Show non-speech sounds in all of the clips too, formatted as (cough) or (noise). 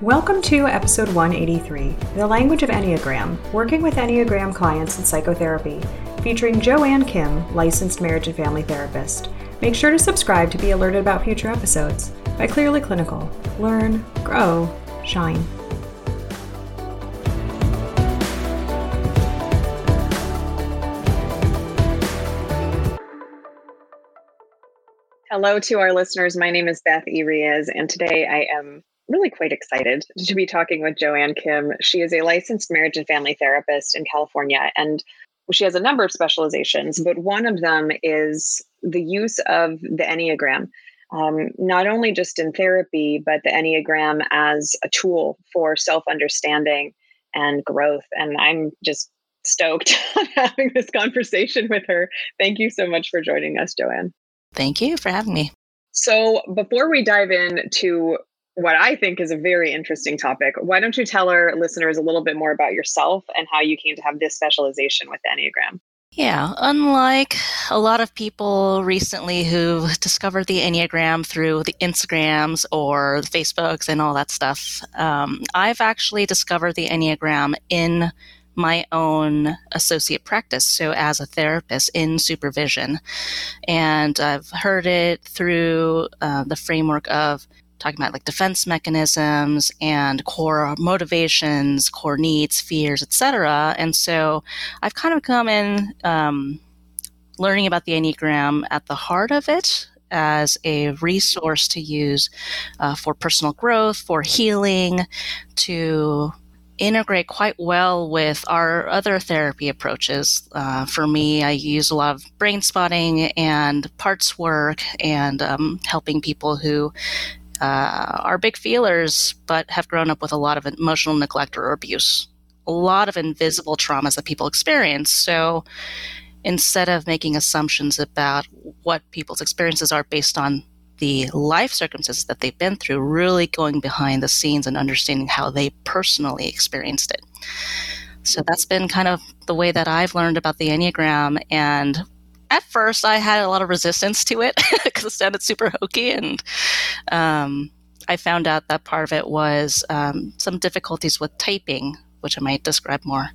Welcome to episode 183 The Language of Enneagram Working with Enneagram Clients in Psychotherapy, featuring Joanne Kim, licensed marriage and family therapist. Make sure to subscribe to be alerted about future episodes by Clearly Clinical. Learn, grow, shine. Hello to our listeners. My name is Beth E. And today I am really quite excited to be talking with Joanne Kim. She is a licensed marriage and family therapist in California, and she has a number of specializations, but one of them is the use of the Enneagram, um, not only just in therapy, but the Enneagram as a tool for self understanding and growth. And I'm just stoked (laughs) on having this conversation with her. Thank you so much for joining us, Joanne. Thank you for having me. So, before we dive into what I think is a very interesting topic, why don't you tell our listeners a little bit more about yourself and how you came to have this specialization with Enneagram? Yeah, unlike a lot of people recently who discovered the Enneagram through the Instagrams or the Facebooks and all that stuff, um, I've actually discovered the Enneagram in my own associate practice, so as a therapist in supervision. And I've heard it through uh, the framework of talking about like defense mechanisms and core motivations, core needs, fears, etc. And so I've kind of come in um, learning about the Enneagram at the heart of it as a resource to use uh, for personal growth, for healing, to integrate quite well with our other therapy approaches. Uh, for me, I use a lot of brain spotting and parts work and um, helping people who uh, are big feelers but have grown up with a lot of emotional neglect or abuse. A lot of invisible traumas that people experience. So instead of making assumptions about what people's experiences are based on the life circumstances that they've been through, really going behind the scenes and understanding how they personally experienced it. So that's been kind of the way that I've learned about the Enneagram. And at first, I had a lot of resistance to it (laughs) because it sounded super hokey. And um, I found out that part of it was um, some difficulties with typing which I might describe more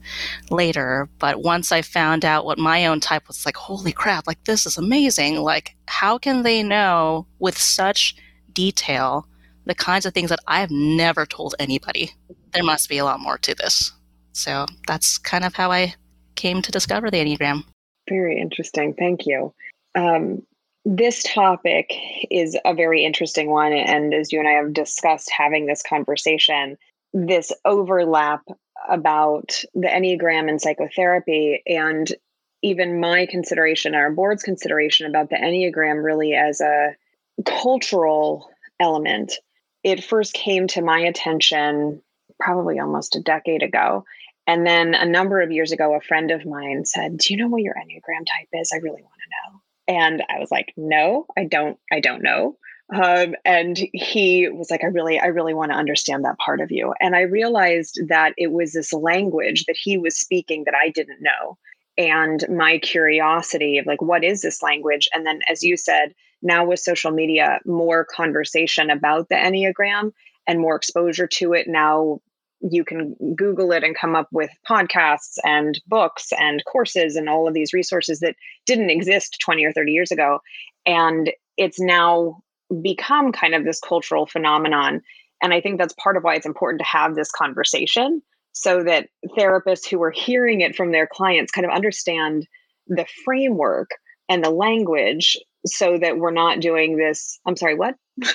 later. But once I found out what my own type was like, holy crap, like this is amazing. Like, how can they know with such detail the kinds of things that I have never told anybody? There must be a lot more to this. So that's kind of how I came to discover the Enneagram. Very interesting. Thank you. Um, this topic is a very interesting one. And as you and I have discussed having this conversation, this overlap about the Enneagram and psychotherapy and even my consideration, our board's consideration about the Enneagram really as a cultural element. It first came to my attention probably almost a decade ago. And then a number of years ago, a friend of mine said, Do you know what your Enneagram type is? I really want to know. And I was like, No, I don't, I don't know. Um, and he was like, I really, I really want to understand that part of you. And I realized that it was this language that he was speaking that I didn't know. And my curiosity of like, what is this language? And then, as you said, now with social media, more conversation about the Enneagram and more exposure to it. Now you can Google it and come up with podcasts and books and courses and all of these resources that didn't exist 20 or 30 years ago. And it's now become kind of this cultural phenomenon. And I think that's part of why it's important to have this conversation so that therapists who are hearing it from their clients kind of understand the framework and the language so that we're not doing this. I'm sorry, what? (laughs)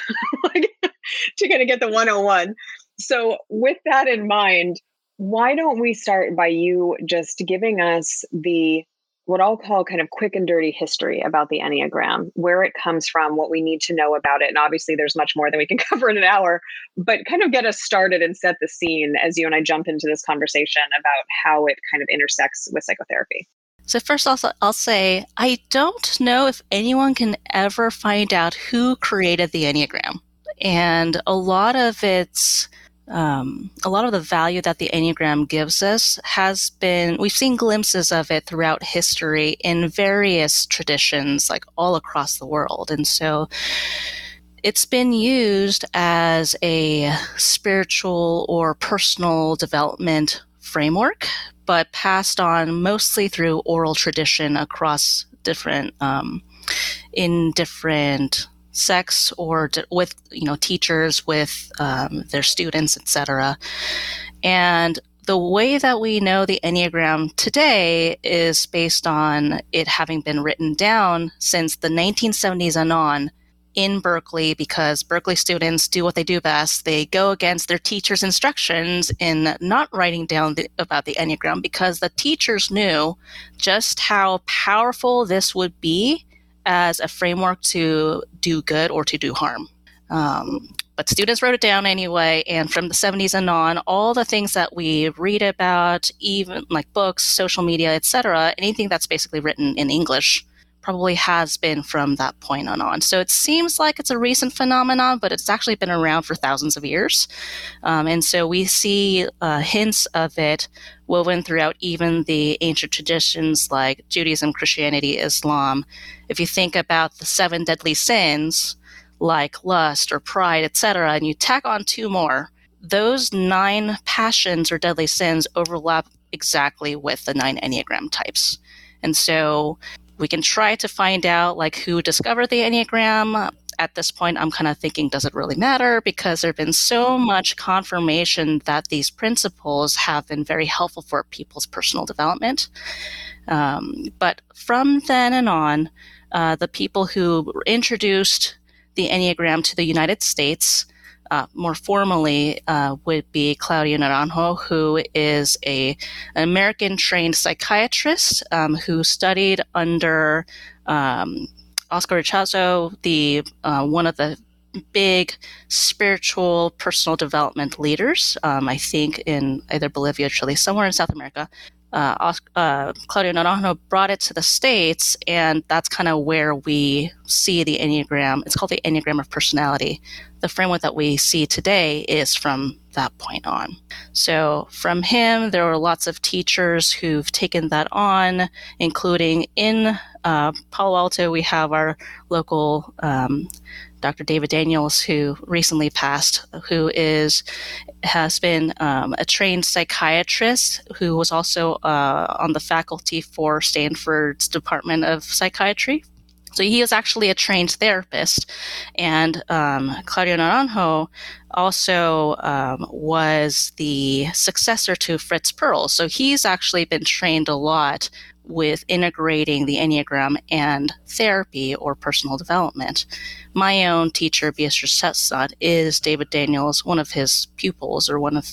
(laughs) to kind of get the 101. So, with that in mind, why don't we start by you just giving us the what I'll call kind of quick and dirty history about the Enneagram, where it comes from, what we need to know about it. And obviously, there's much more than we can (laughs) cover in an hour, but kind of get us started and set the scene as you and I jump into this conversation about how it kind of intersects with psychotherapy. So, first, also, I'll say I don't know if anyone can ever find out who created the Enneagram. And a lot of its um, a lot of the value that the Enneagram gives us has been, we've seen glimpses of it throughout history in various traditions, like all across the world. And so it's been used as a spiritual or personal development framework, but passed on mostly through oral tradition across different um, in different sects or d- with you know teachers with um, their students, etc. And the way that we know the Enneagram today is based on it having been written down since the 1970s and on in Berkeley because Berkeley students do what they do best. They go against their teacher's instructions in not writing down the, about the Enneagram because the teachers knew just how powerful this would be as a framework to do good or to do harm. Um, but students wrote it down anyway, and from the 70s and on, all the things that we read about, even like books, social media, etc., anything that's basically written in English probably has been from that point on on. So it seems like it's a recent phenomenon, but it's actually been around for thousands of years. Um, and so we see uh, hints of it woven throughout even the ancient traditions like Judaism, Christianity, Islam. If you think about the seven deadly sins, like lust or pride, etc., and you tack on two more, those nine passions or deadly sins overlap exactly with the nine Enneagram types. And so we can try to find out like who discovered the enneagram. At this point i'm kind of thinking does it really matter? Because there's been so much confirmation that these principles have been very helpful for people's personal development. Um, but from then and on uh, the people who introduced the enneagram to the united states uh, more formally uh, would be Claudio Naranjo, who is a an American trained psychiatrist um, who studied under um, Oscar Ichazo, the uh, one of the big spiritual personal development leaders. Um, I think in either Bolivia or Chile, somewhere in South America. Uh, uh, Claudio Naranjo brought it to the States, and that's kind of where we see the Enneagram. It's called the Enneagram of Personality the framework that we see today is from that point on. So, from him, there were lots of teachers who've taken that on, including in uh, Palo Alto, we have our local um, Dr. David Daniels, who recently passed, who is has been um, a trained psychiatrist who was also uh, on the faculty for Stanford's Department of Psychiatry so he is actually a trained therapist. And um, Claudio Naranjo also um, was the successor to Fritz Perls. So he's actually been trained a lot with integrating the Enneagram and therapy or personal development. My own teacher, Beatrice Chestnut, is David Daniels, one of his pupils or one of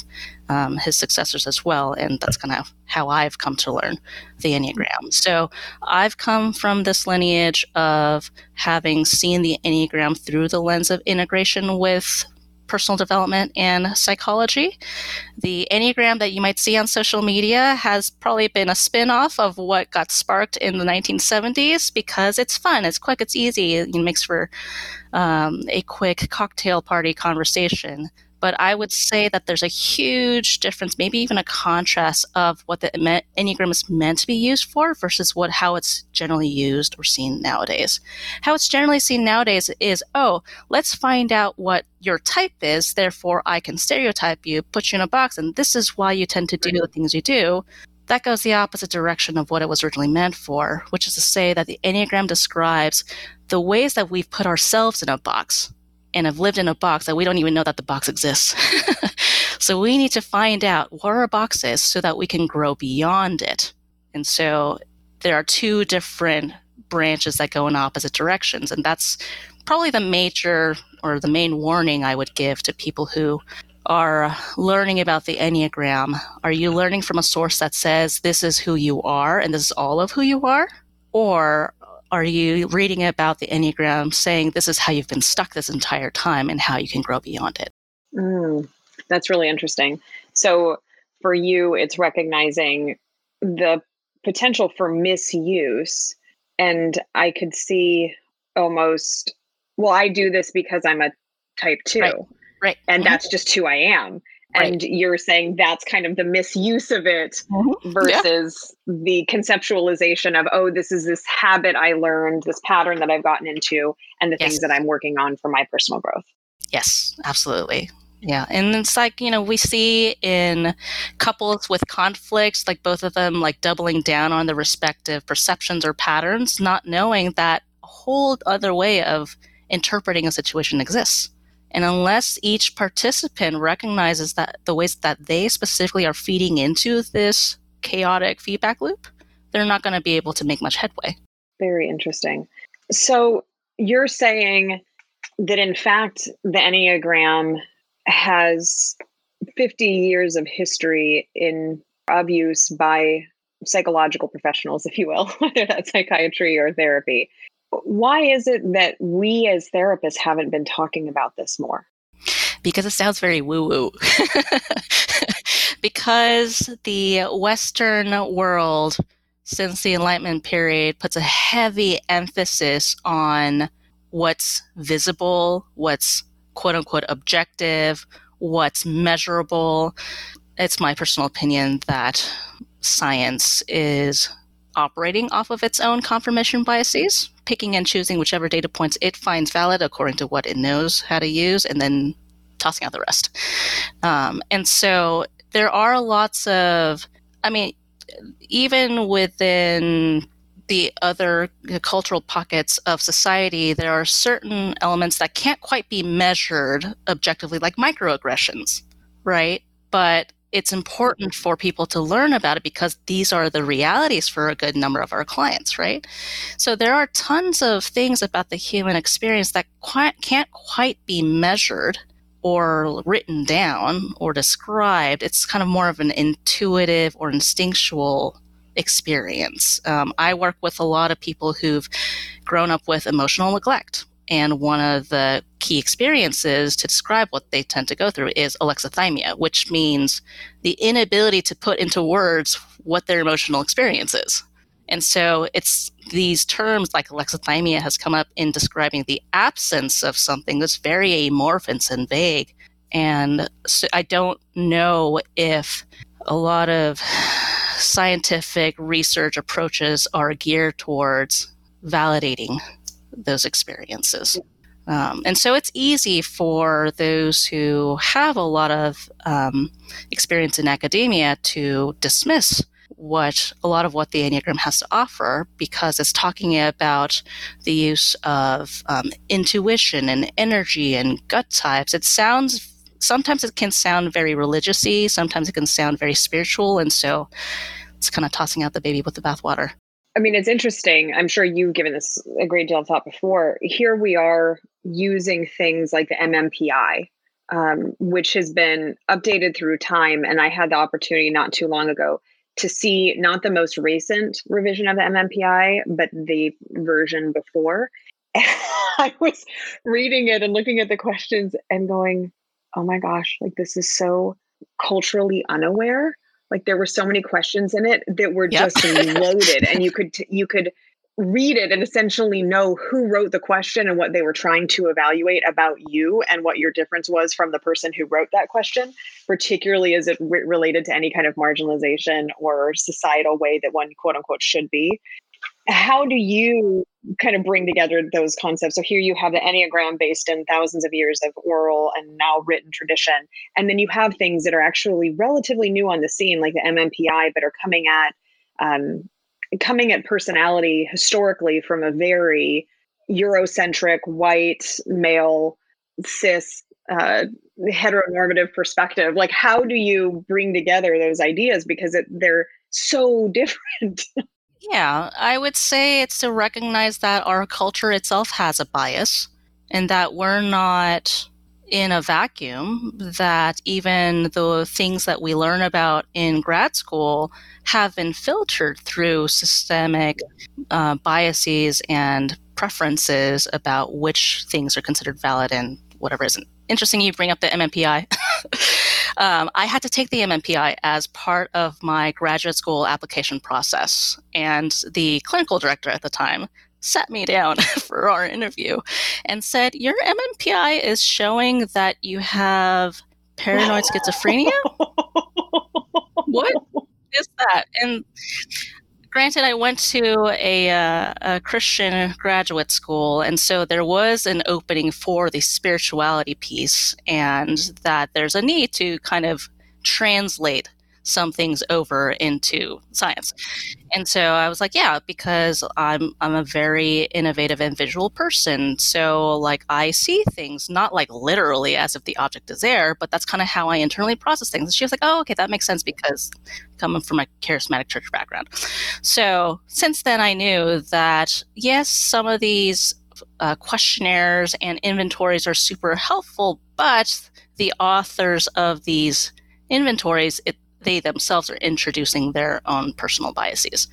um, his successors as well. And that's kind of how I've come to learn the Enneagram. So I've come from this lineage of having seen the Enneagram through the lens of integration with personal development and psychology. The Enneagram that you might see on social media has probably been a spin off of what got sparked in the 1970s because it's fun, it's quick, it's easy, it makes for um, a quick cocktail party conversation but I would say that there's a huge difference, maybe even a contrast of what the Enneagram is meant to be used for versus what how it's generally used or seen nowadays. How it's generally seen nowadays is, oh, let's find out what your type is, therefore I can stereotype you, put you in a box, and this is why you tend to do the things you do. That goes the opposite direction of what it was originally meant for, which is to say that the Enneagram describes the ways that we've put ourselves in a box and have lived in a box that we don't even know that the box exists. (laughs) so we need to find out what our box is so that we can grow beyond it. And so there are two different branches that go in opposite directions. And that's probably the major or the main warning I would give to people who are learning about the Enneagram. Are you learning from a source that says this is who you are and this is all of who you are? Or are you reading about the Enneagram saying this is how you've been stuck this entire time and how you can grow beyond it? Mm, that's really interesting. So for you, it's recognizing the potential for misuse. And I could see almost, well, I do this because I'm a type two. Right. right. And mm-hmm. that's just who I am. And you're saying that's kind of the misuse of it mm-hmm. versus yeah. the conceptualization of oh this is this habit i learned this pattern that i've gotten into and the yes. things that i'm working on for my personal growth yes absolutely yeah. And it's like, you know, we see in couples with conflicts, like both of them like doubling down on the respective perceptions or patterns, not knowing that a whole other way of interpreting a situation exists. And unless each participant recognizes that the ways that they specifically are feeding into this chaotic feedback loop, they're not going to be able to make much headway. Very interesting. So you're saying that in fact, the Enneagram has 50 years of history in of use by psychological professionals, if you will, (laughs) whether that's psychiatry or therapy. Why is it that we as therapists haven't been talking about this more? Because it sounds very woo woo. (laughs) because the Western world, since the Enlightenment period, puts a heavy emphasis on what's visible, what's quote unquote objective, what's measurable. It's my personal opinion that science is operating off of its own confirmation biases, picking and choosing whichever data points it finds valid according to what it knows how to use, and then tossing out the rest. Um, and so there are lots of, I mean, even within the other cultural pockets of society, there are certain elements that can't quite be measured objectively, like microaggressions, right? But it's important for people to learn about it because these are the realities for a good number of our clients, right? So there are tons of things about the human experience that quite, can't quite be measured or written down or described. It's kind of more of an intuitive or instinctual experience. Um, I work with a lot of people who've grown up with emotional neglect. And one of the key experiences to describe what they tend to go through is alexithymia, which means the inability to put into words what their emotional experience is. And so it's these terms like alexithymia has come up in describing the absence of something that's very amorphous and vague. And so I don't know if a lot of scientific research approaches are geared towards validating those experiences. Um, and so it's easy for those who have a lot of um, experience in academia to dismiss what a lot of what the Enneagram has to offer because it's talking about the use of um, intuition and energy and gut types. It sounds sometimes it can sound very religiousy, sometimes it can sound very spiritual, and so it's kind of tossing out the baby with the bathwater. I mean, it's interesting. I'm sure you've given this a great deal of thought before. Here we are using things like the MMPI, um, which has been updated through time. And I had the opportunity not too long ago to see not the most recent revision of the MMPI, but the version before. (laughs) I was reading it and looking at the questions and going, oh my gosh, like this is so culturally unaware. Like there were so many questions in it that were yep. just loaded, and you could t- you could read it and essentially know who wrote the question and what they were trying to evaluate about you and what your difference was from the person who wrote that question, particularly as it re- related to any kind of marginalization or societal way that one quote unquote should be how do you kind of bring together those concepts? So here you have the Enneagram based in thousands of years of oral and now written tradition. And then you have things that are actually relatively new on the scene, like the MMPI, but are coming at um, coming at personality historically from a very Eurocentric, white, male, cis, uh, heteronormative perspective. Like, how do you bring together those ideas because it, they're so (laughs) different? Yeah, I would say it's to recognize that our culture itself has a bias and that we're not in a vacuum, that even the things that we learn about in grad school have been filtered through systemic uh, biases and preferences about which things are considered valid and whatever isn't. Interesting you bring up the MMPI. (laughs) um, I had to take the MMPI as part of my graduate school application process. And the clinical director at the time sat me down (laughs) for our interview and said, Your MMPI is showing that you have paranoid schizophrenia? (laughs) what is that? And granted, I went to a, uh, a, Christian graduate school, and so there was an opening for the spirituality piece, and that there's a need to kind of translate some things over into science. And so I was like, yeah, because I'm I'm a very innovative and visual person. So like I see things not like literally as if the object is there, but that's kind of how I internally process things. And she was like, oh, okay, that makes sense because coming from a charismatic church background. So since then, I knew that yes, some of these uh, questionnaires and inventories are super helpful, but the authors of these inventories, it they themselves are introducing their own personal biases.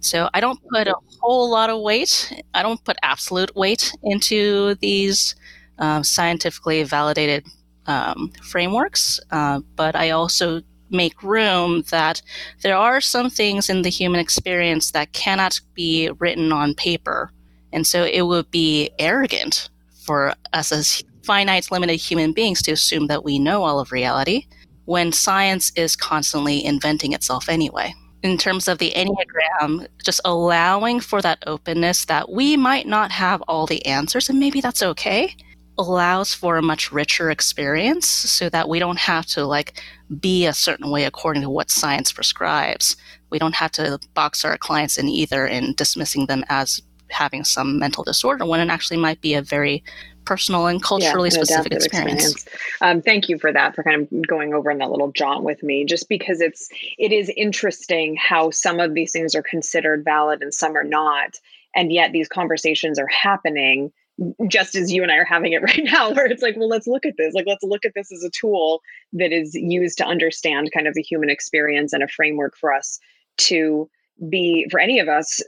So I don't put a whole lot of weight, I don't put absolute weight into these uh, scientifically validated um, frameworks, uh, but I also make room that there are some things in the human experience that cannot be written on paper. And so it would be arrogant for us as finite, limited human beings to assume that we know all of reality when science is constantly inventing itself anyway. In terms of the Enneagram, just allowing for that openness that we might not have all the answers, and maybe that's okay, allows for a much richer experience so that we don't have to like be a certain way according to what science prescribes. We don't have to box our clients in either in dismissing them as having some mental disorder when it actually might be a very personal and culturally yeah, specific experience. experience. Um, thank you for that, for kind of going over in that little jaunt with me, just because it's it is interesting how some of these things are considered valid and some are not, and yet these conversations are happening just as you and I are having it (laughs) right now, where it's like, well, let's look at this. Like, let's look at this as a tool that is used to understand kind of the human experience and a framework for us to be, for any of us,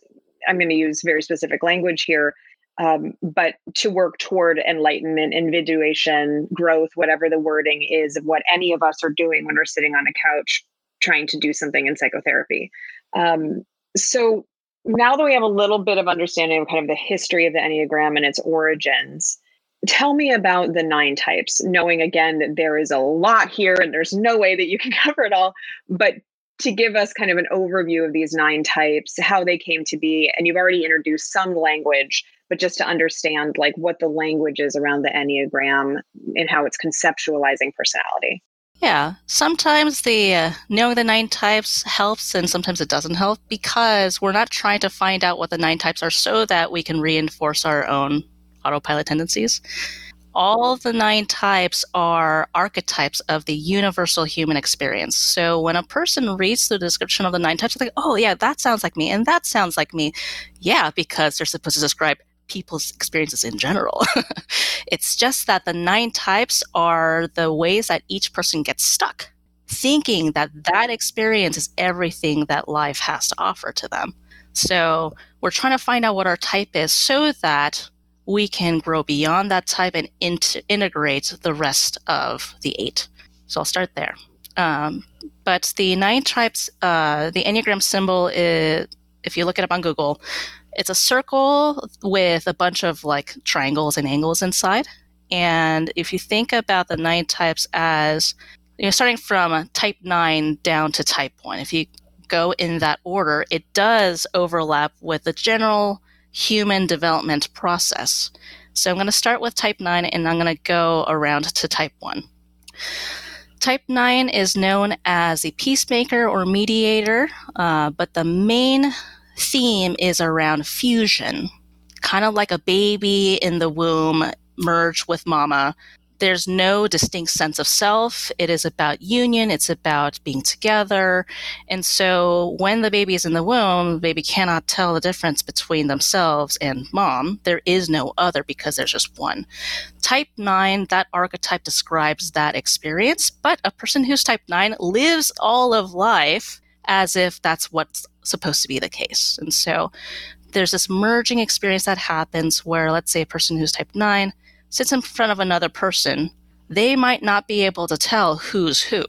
I'm going to use very specific language here, um, but to work toward enlightenment, individuation, growth, whatever the wording is of what any of us are doing when we're sitting on a couch trying to do something in psychotherapy. Um, so now that we have a little bit of understanding of kind of the history of the Enneagram and its origins, tell me about the nine types, knowing again that there is a lot here and there's no way that you can (laughs) cover it all. But to give us kind of an overview of these nine types, how they came to be, and you've already introduced some language but just to understand like what the language is around the Enneagram and how it's conceptualizing personality. Yeah, sometimes the uh, knowing the nine types helps, and sometimes it doesn't help because we're not trying to find out what the nine types are so that we can reinforce our own autopilot tendencies. All the nine types are archetypes of the universal human experience. So when a person reads the description of the nine types, they're like, "Oh yeah, that sounds like me, and that sounds like me." Yeah, because they're supposed to describe people's experiences in general. (laughs) it's just that the nine types are the ways that each person gets stuck, thinking that that experience is everything that life has to offer to them. So we're trying to find out what our type is so that we can grow beyond that type and int- integrate the rest of the eight. So I'll start there. Um, but the nine types, uh, the Enneagram symbol is, if you look it up on Google, it's a circle with a bunch of like triangles and angles inside. And if you think about the nine types as, you know, starting from type nine down to type one, if you go in that order, it does overlap with the general human development process. So I'm going to start with type 9 and I'm going to go around to type 1. Type 9 is known as the peacemaker or mediator, uh, but the main theme is around fusion, kind of like a baby in the womb merged with mama. There's no distinct sense of self. It is about union. It's about being together. And so when the baby is in the womb, the baby cannot tell the difference between themselves and mom. There is no other because there's just one. Type 9, that archetype describes that experience, but a person who's type 9 lives all of life as if that's what's supposed to be the case. And so there's this merging experience that happens where, let's say, a person who's type 9 sits in front of another person, they might not be able to tell who's who.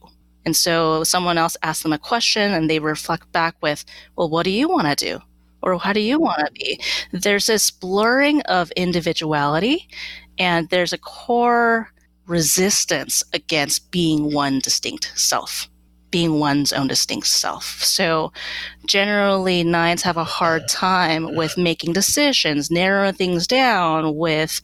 And so someone else asks them a question and they reflect back with, well, what do you want to do? Or how do you want to be? There's this blurring of individuality, and there's a core resistance against being one distinct self being one's own distinct self. So generally nines have a hard time with making decisions, narrowing things down, with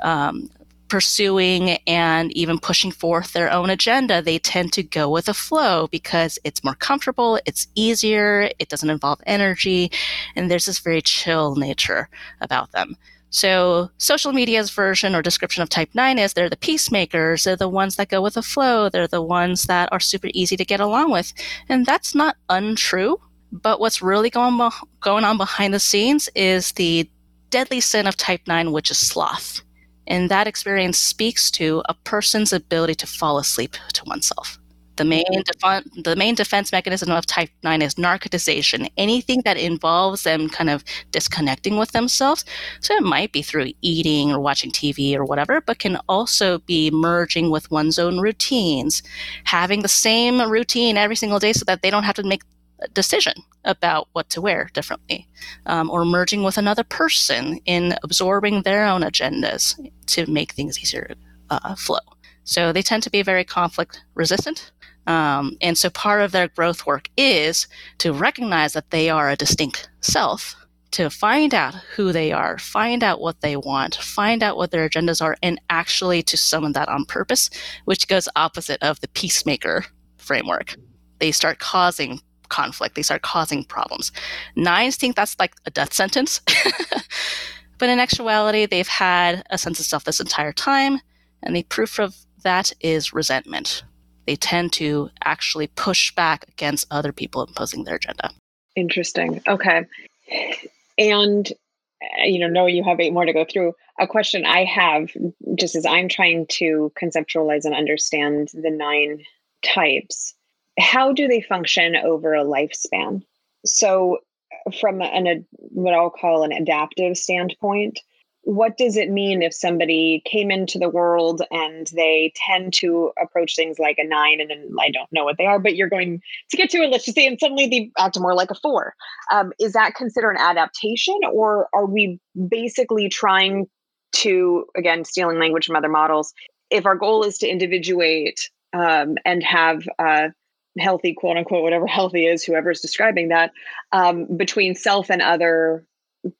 um, pursuing and even pushing forth their own agenda. They tend to go with the flow because it's more comfortable, it's easier, it doesn't involve energy, and there's this very chill nature about them. So social media's version or description of type 9 is they're the peacemakers, they're the ones that go with the flow, they're the ones that are super easy to get along with. And that's not untrue, but what's really going, going on behind the scenes is the deadly sin of type 9, which is sloth. And that experience speaks to a person's ability to fall asleep to oneself. The main, defu- the main defense mechanism of type 9 is narcotization. Anything that involves them kind of disconnecting with themselves. So it might be through eating or watching TV or whatever, but can also be merging with one's own routines, having the same routine every single day so that they don't have to make a decision about what to wear differently, um, or merging with another person in absorbing their own agendas to make things easier uh, flow. So they tend to be very conflict resistant. Um, and so part of their growth work is to recognize that they are a distinct self, to find out who they are, find out what they want, find out what their agendas are, and actually to summon that on purpose, which goes opposite of the peacemaker framework. They start causing conflict, they start causing problems. Nines think that's like a death sentence. (laughs) but in actuality, they've had a sense of self this entire time, and the proof of that is resentment they tend to actually push back against other people imposing their agenda. Interesting. Okay. And, uh, you know, knowing you have eight more to go through, a question I have just as I'm trying to conceptualize and understand the nine types, how do they function over a lifespan? So, from an, what I'll call an adaptive standpoint, what does it mean if somebody came into the world and they tend to approach things like a nine and then i don't know what they are but you're going to get to it let's just say and suddenly they act more like a four. Um, is that considered an adaptation or are we basically trying to again stealing language from other models if our goal is to individuate um, and have a healthy quote unquote whatever healthy is whoever's describing that um, between self and other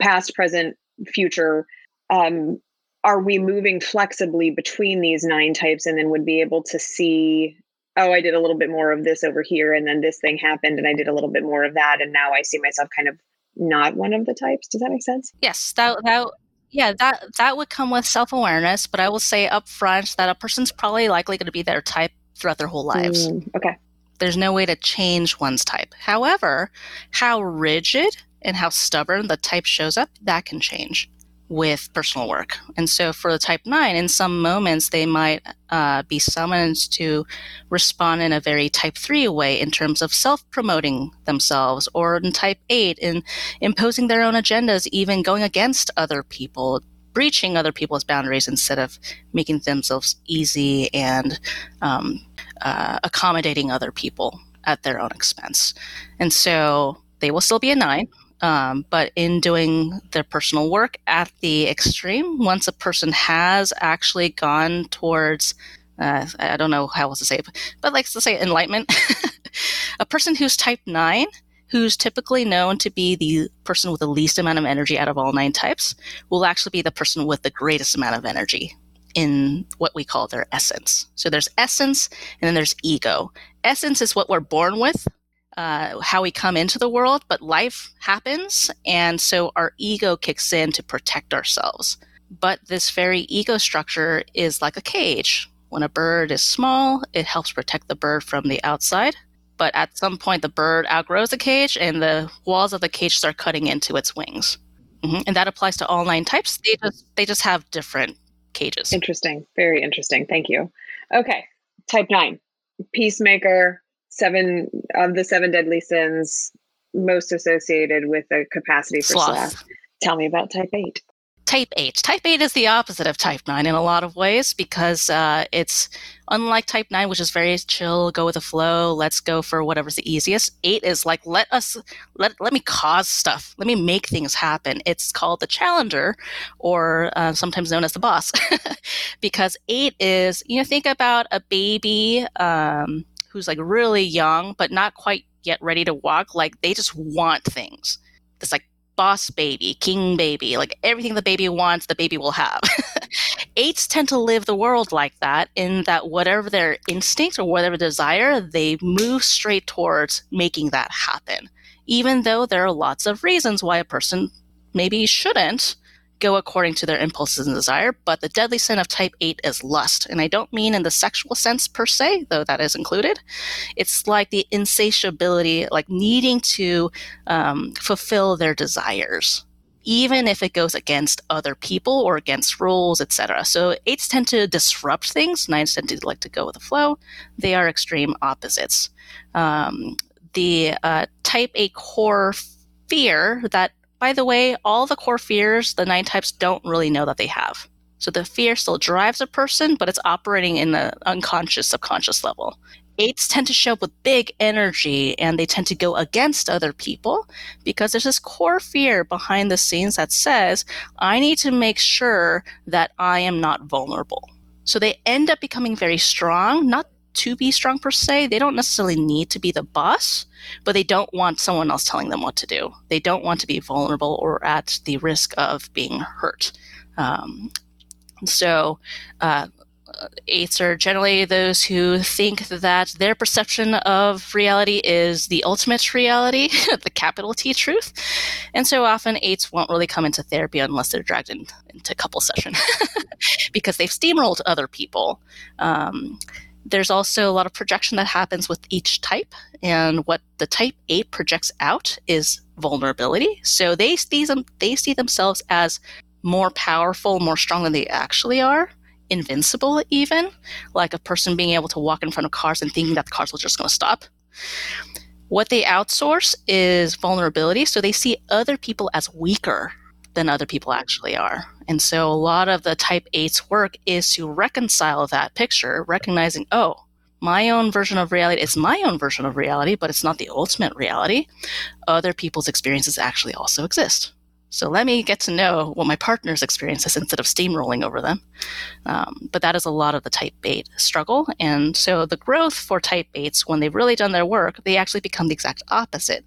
past present future um, are we moving flexibly between these nine types and then would be able to see oh i did a little bit more of this over here and then this thing happened and i did a little bit more of that and now i see myself kind of not one of the types. Does that make sense? Yes that that yeah that that would come with self-awareness but i will say up front that a person's probably likely going to be their type throughout their whole lives. Mm, okay. There's no way to change one's type. However how rigid and how stubborn the type shows up that can change with personal work. And so for the type 9, in some moments, they might uh, be summoned to respond in a very type 3 way in terms of self promoting themselves, or in type 8, in imposing their own agendas, even going against other people. Breaching other people's boundaries instead of making themselves easy and um, uh, accommodating other people at their own expense. And so they will still be a nine, um, but in doing their personal work at the extreme, once a person has actually gone towards, uh, I don't know how else to say it, but like to say enlightenment, (laughs) a person who's type 9, who's typically known to be the person with the least amount of energy out of all nine types, will actually be the person with the greatest amount of energy in what we call their essence. So there's essence and then there's ego. Essence is what we're born with, uh, how we come into the world, but life happens. And so our ego kicks in to protect ourselves. But this very ego structure is like a cage. When a bird is small, it helps protect the bird from the outside. But at some point, the bird outgrows the cage and the walls of the cage start cutting into its wings. Mm-hmm. And that applies to all nine types. They just, they just have different cages. Interesting. Very interesting. Thank you. Okay. Type nine, peacemaker, seven of the seven deadly sins most associated with the capacity for sloth. sloth. Tell me about type eight. type 8. Type 8 is the opposite of type 9 in a lot of ways because uh, it's unlike type 9, which is very chill, go with the flow, let's go for whatever's the easiest. 8 is like, let us, let, let me cause stuff, let me make things happen. It's called the challenger or uh, sometimes known as the boss (laughs) because 8 is, you know, think about a baby um, who's like really young, but not quite yet ready to walk. Like they just want things. It's like boss baby, king baby, like everything the baby wants, the baby will have. (laughs) Eights tend to live the world like that, in that whatever their instinct or whatever desire, they move straight towards making that happen. Even though there are lots of reasons why a person maybe shouldn't, go according to their impulses and desire, but the deadly sin of type 8 is lust. And I don't mean in the sexual sense per se, though that is included. It's like the insatiability, like needing to um, fulfill their desires. Even if it goes against other people or against rules, etc. So eights tend to disrupt things. Nines tend to like to go with the flow. They are extreme opposites. Um, the uh, type 8 core fear that by the way, all the core fears the nine types don't really know that they have. So the fear still drives a person, but it's operating in the unconscious, subconscious level. Eights tend to show up with big energy and they tend to go against other people because there's this core fear behind the scenes that says, I need to make sure that I am not vulnerable. So they end up becoming very strong, not to be strong per se. They don't necessarily need to be the boss, but they don't want someone else telling them what to do. They don't want to be vulnerable or at the risk of being hurt. Um, so, uh, eights are generally those who think that their perception of reality is the ultimate reality, (laughs) the capital T truth. And so often eights won't really come into therapy unless they're dragged in, into couple session (laughs) because they've steamrolled other people. Um, there's also a lot of projection that happens with each type. And what the type 8 projects out is vulnerability. So they see, them, they see themselves as more powerful, more strong than they actually are, invincible even, like a person being able to walk in front of cars and thinking that the cars are just going to stop. What they outsource is vulnerability. So they see other people as weaker than other people actually are. And so a lot of the type 8's work is to reconcile that picture, recognizing, oh, my own version of reality is my own version of reality, but it's not the ultimate reality. Other people's experiences actually also exist. So let me get to know what my partner's experience is instead of steamrolling over them. Um, but that is a lot of the type 8 struggle. And so the growth for type 8s, when they've really done their work, they actually become the exact opposite.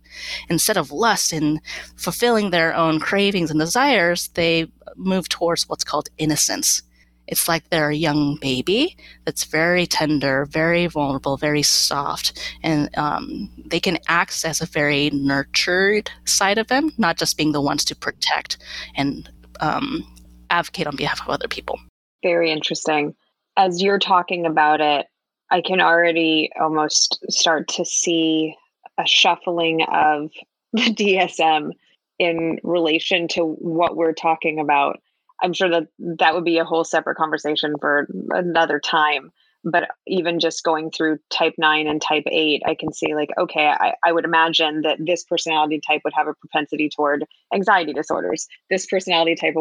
Instead of lust in fulfilling their own cravings and desires, they move towards what's called innocence. It's like they're a young baby that's very tender, very vulnerable, very soft, and um, they can access a very nurtured side of them, not just being the ones to protect and um, advocate on behalf of other people. Very interesting. As you're talking about it, I can already almost start to see a shuffling of (laughs) the DSM in relation to what we're talking about. I'm sure that that would be a whole separate conversation for another time. But even just going through type nine and type eight, I can see like, okay, I, I would imagine that this personality type would have a propensity toward anxiety disorders. This personality type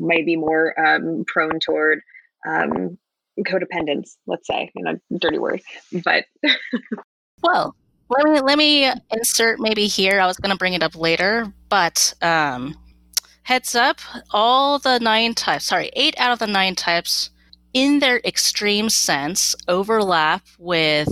may be more um, prone toward um, codependence, let's say, in a dirty word. But (laughs) well, let me let me insert maybe here. I was going to bring it up later, but um, Heads up, all the nine types, sorry, eight out of the nine types, in their extreme sense, overlap with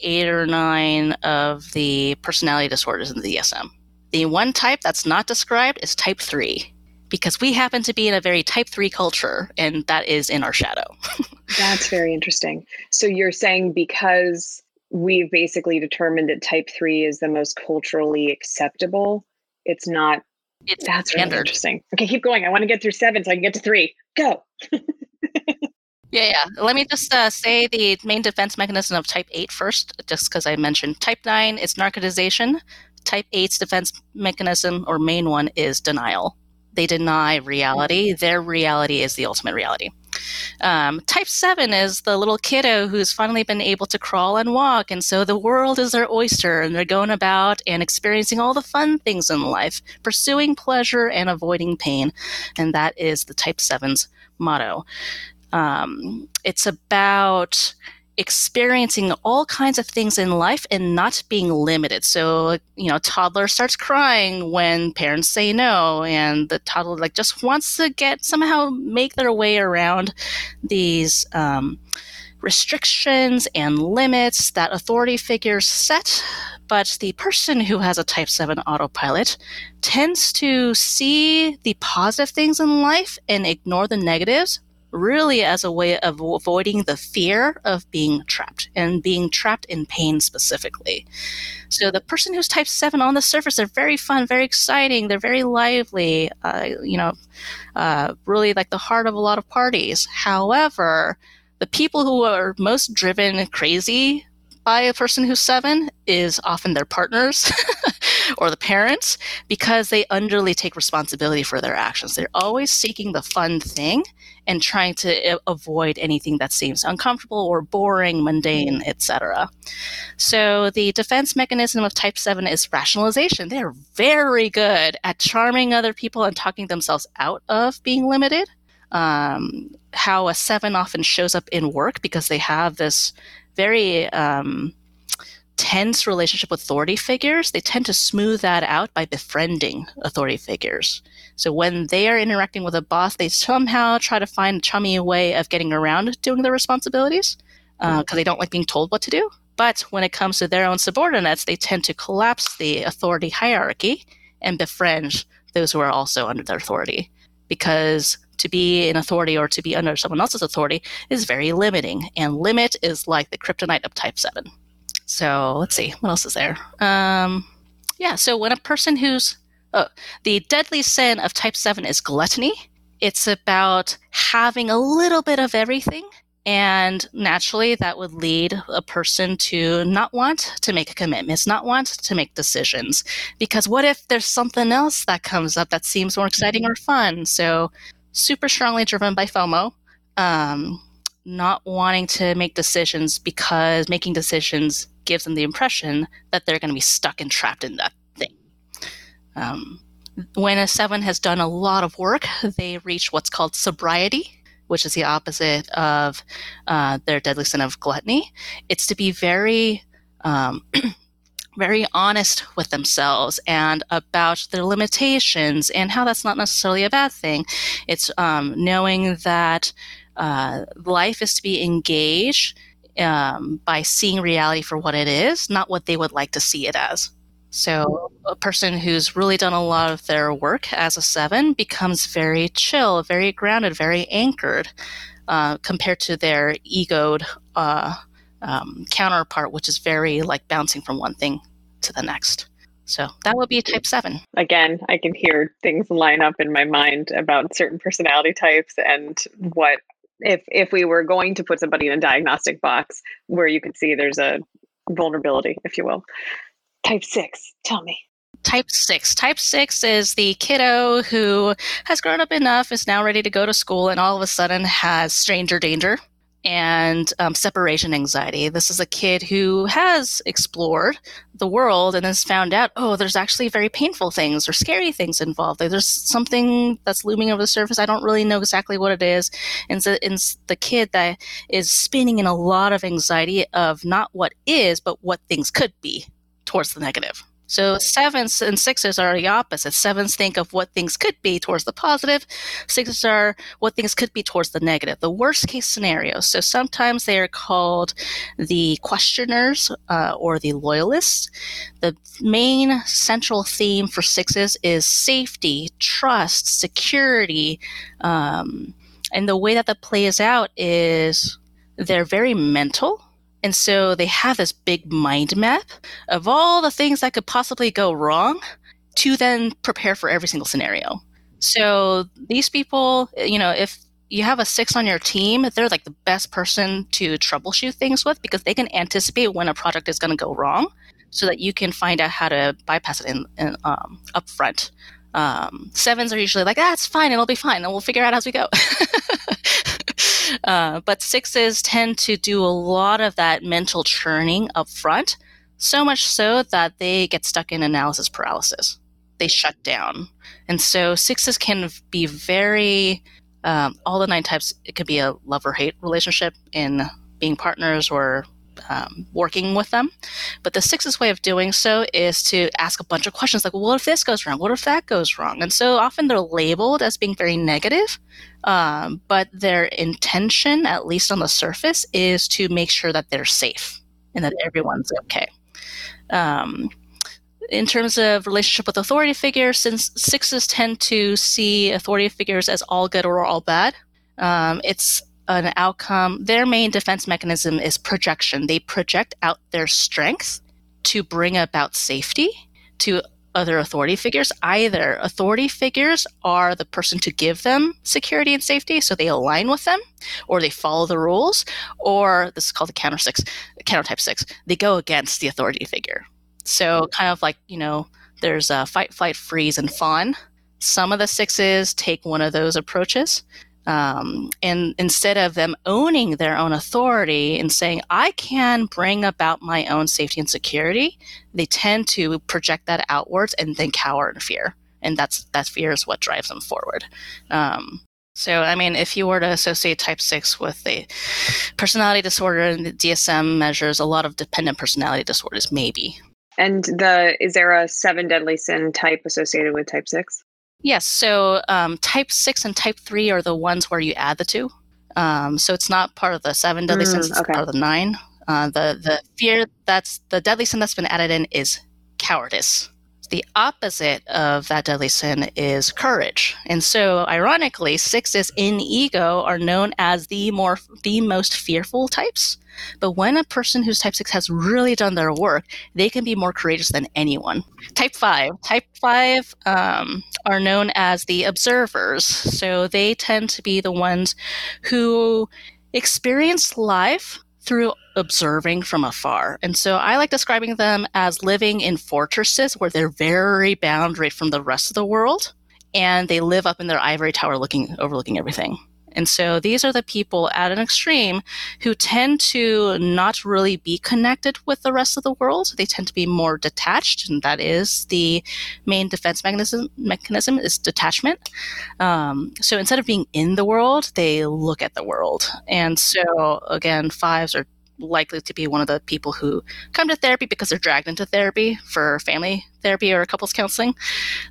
eight or nine of the personality disorders in the DSM. The one type that's not described is type 3, because we happen to be in a very type 3 culture, and that is in our shadow. (laughs) that's very interesting. So you're saying because we've basically determined that type 3 is the most culturally acceptable, it's not it's That's standard. really interesting. Okay, keep going. I want to get through seven so I can get to three. Go. (laughs) Yeah, yeah. Let me just uh, say the main defense mechanism of type 8 first, just because I mentioned type 9 is narcotization. Type 8's defense mechanism, or main one, is denial. They deny reality. Their reality is the ultimate reality. Um, type 7 is the little kiddo who's finally been able to crawl and walk, and so the world is their oyster, and they're going about and experiencing all the fun things in life, pursuing pleasure and avoiding pain. And that is the type 7's motto. Um, it's about experiencing all kinds of things in life and not being limited. So, you know, toddler starts crying when parents say no and the toddler like just wants to get somehow make their way around these um, restrictions and limits that authority figures set. But the person who has a type 7 autopilot tends to see the positive things in life and ignore the negatives really as a way of avoiding the fear of being trapped and being trapped in pain specifically. So the person who's type 7 on the surface, they're very fun, very exciting, they're very lively, uh, you know, uh, really like the heart of a lot of parties. However, the people who are most driven crazy by a person who's seven is often their partners (laughs) or the parents because they underly take responsibility for their actions. They're always seeking the fun thing and trying to avoid anything that seems uncomfortable or boring, mundane, etc. So the defense mechanism of type 7 is rationalization. They're very good at charming other people and talking themselves out of being limited. Um, how a 7 often shows up in work because they have this very um, tense relationship with authority figures, they tend to smooth that out by befriending authority figures. So when they are interacting with a boss, they somehow try to find a chummy way of getting around doing their responsibilities because uh, they don't like being told what to do. But when it comes to their own subordinates, they tend to collapse the authority hierarchy and befriend those who are also under their authority. Because to be in authority or to be under someone else's authority is very limiting. And limit is like the kryptonite of type 7. So let's see, what else is there? Um, yeah, so when a person who's oh, the deadly sin of type 7 is gluttony, it's about having a little bit of everything. And naturally, that would lead a person to not want to make commitments, not want to make decisions. Because what if there's something else that comes up that seems more exciting or fun? So super strongly driven by FOMO, um, not wanting to make decisions because making decisions gives them the impression that they're going to be stuck and trapped in that thing. Um, when a seven has done a lot of work, they reach what's called sobriety, which is the opposite of uh, their deadly sin of gluttony. It's to be very um, (clears throat) very honest with themselves and about their limitations and how that's not necessarily a bad thing. It's um, knowing that uh, life is to be engaged um, by seeing reality for what it is, not what they would like to see it as. So, a person who's really done a lot of their work as a seven becomes very chill, very grounded, very anchored uh, compared to their egoed uh, um, counterpart, which is very like bouncing from one thing to the next. So that would be type seven. Again, I can hear things line up in my mind about certain personality types and what if if we were going to put somebody in a diagnostic box where you could see there's a vulnerability, if you will. Type six, tell me. Type six. Type six is the kiddo who has grown up enough, is now ready to go to school, and all of a sudden has stranger danger and um, separation anxiety. This is a kid who has explored the world and has found out, oh, there's actually very painful things or scary things involved. There's something that's looming over the surface. I don't really know exactly what it is. And so it's the kid that is spinning in a lot of anxiety of not what is, but what things could be towards the negative. So sevens and sixes are the opposite. Sevens think of what things could be towards the positive. Sixes are what things could be towards the negative, the worst case scenario. So sometimes they are called the questioners uh, or the loyalists. The main central theme for sixes is safety, trust, security. Um, and the way that that plays out is they're very mental and so they have this big mind map of all the things that could possibly go wrong to then prepare for every single scenario. So these people, you know, if you have a six on your team, they're like the best person to troubleshoot things with because they can anticipate when a project is going to go wrong so that you can find out how to bypass it in, in um, up front. Um, sevens are usually like, ah, it's fine, it'll be fine, and we'll figure out as we go. (laughs) uh, but sixes tend to do a lot of that mental churning up front, so much so that they get stuck in analysis paralysis. They shut down. And so sixes can be very, um, all the nine types, it could be a love or hate relationship in being partners or um, working with them. But the six's way of doing so is to ask a bunch of questions like, well, what if this goes wrong? What if that goes wrong? And so often they're labeled as being very negative, um, but their intention, at least on the surface, is to make sure that they're safe and that everyone's okay. Um, in terms of relationship with authority figures, since sixes tend to see authority figures as all good or all bad, um, it's an outcome, their main defense mechanism is projection. They project out their strength to bring about safety to other authority figures. Either authority figures are the person to give them security and safety, so they align with them, or they follow the rules, or this is called the counter six, counter type six. They go against the authority figure. So kind of like you know, there's a fight, flight, freeze, and fawn. Some of the sixes take one of those approaches. Um, and instead of them owning their own authority and saying, I can bring about my own safety and security, they tend to project that outwards and then cower in fear. And that's that fear is what drives them forward. Um, so, I mean, if you were to associate type 6 with a personality disorder, and the DSM measures a lot of dependent personality disorders, maybe. And the is there a seven deadly sin type associated with type 6? Yes. So um, type six and type three are the ones where you add the two. Um, so it's not part of the seven deadly mm, sins; it's okay. part of the nine. Uh, the the fear that's the deadly sin that's been added in is cowardice. The opposite of that deadly sin is courage. And so, ironically, sixes in ego are known as the more the most fearful types. But when a person who's type 6 has really done their work, they can be more courageous than anyone. Type 5. Type 5 um, are known as the observers. So they tend to be the ones who experience life through observing from afar. And so I like describing them as living in fortresses where they're very boundary from the rest of the world and they live up in their ivory tower looking overlooking everything. And so these are the people at an extreme who tend to not really be connected with the rest of the world. They tend to be more detached, and that is the main defense mechanism. Mechanism is detachment. Um, so instead of being in the world, they look at the world. And so again, fives are likely to be one of the people who come to therapy because they're dragged into therapy for family therapy or couples counseling.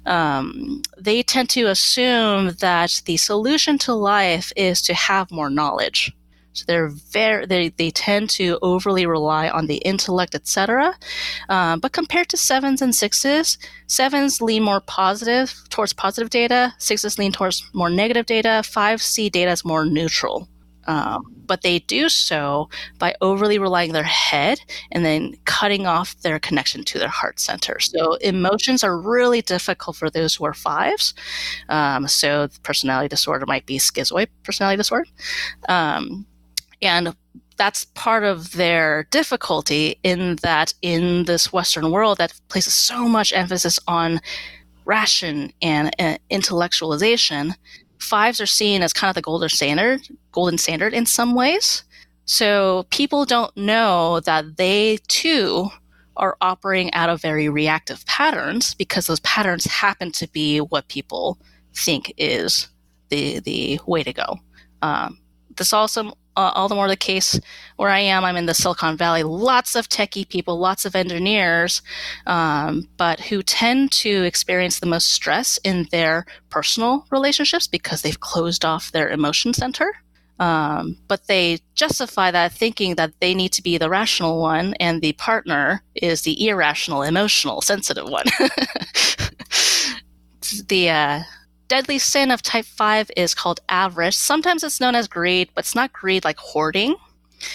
Um, they tend to assume that the solution to life is to have more knowledge. So they're very they, they tend to overly rely on the intellect, etc. Um, but compared to sevens and sixes, sevens lean more positive towards positive data. Sixes lean towards more negative data. Five C data is more neutral. Um, but they do so by overly relying their head and then cutting off their connection to their heart center. So emotions are really difficult for those who are fives. Um, so personality disorder might be schizoid personality disorder. Um, and that's part of their difficulty in that in this Western world that places so much emphasis on ration and uh, intellectualization fives are seen as kind of the golden standard, golden standard in some ways. So people don't know that they too are operating out of very reactive patterns because those patterns happen to be what people think is the the way to go. Um, this also uh, all the more the case where I am. I'm in the Silicon Valley. Lots of techie people, lots of engineers, um, but who tend to experience the most stress in their personal relationships because they've closed off their emotion center. Um, but they justify that thinking that they need to be the rational one and the partner is the irrational, emotional, sensitive one. (laughs) the uh, deadly sin of type 5 is called avarice. Sometimes it's known as greed, but it's not greed like hoarding.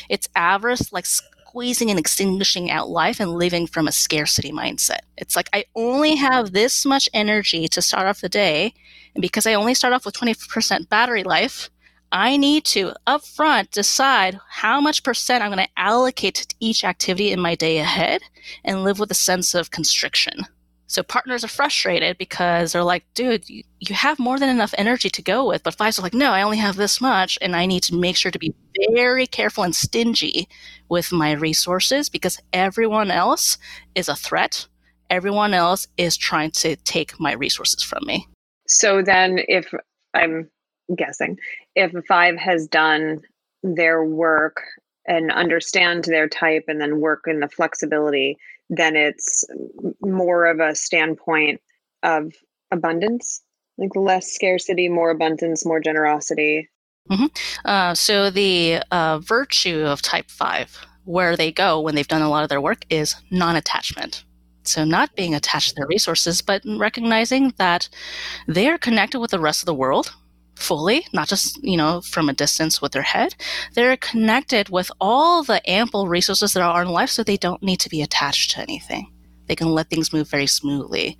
It's avarice like squeezing and extinguishing out life and living from a scarcity mindset. It's like I only have this much energy to start off the day, and because I only start off with 20% battery life, I need to upfront decide how much percent I'm going to allocate to each activity in my day ahead and live with a sense of constriction. So partners are frustrated because they're like, dude, you, you have more than enough energy to go with. But fives are like, no, I only have this much. And I need to make sure to be very careful and stingy with my resources because everyone else is a threat. Everyone else is trying to take my resources from me. So then, if I'm guessing, if five has done their work and understand their type and then work in the flexibility, then it's more of a standpoint of abundance, like less scarcity, more abundance, more generosity. Mm-hmm. Uh, so the uh, virtue of type five, where they go when they've done a lot of their work, is non attachment. So, not being attached to their resources, but recognizing that they are connected with the rest of the world fully, not just, you know, from a distance with their head. They're connected with all the ample resources that are in life so they don't need to be attached to anything. They can let things move very smoothly.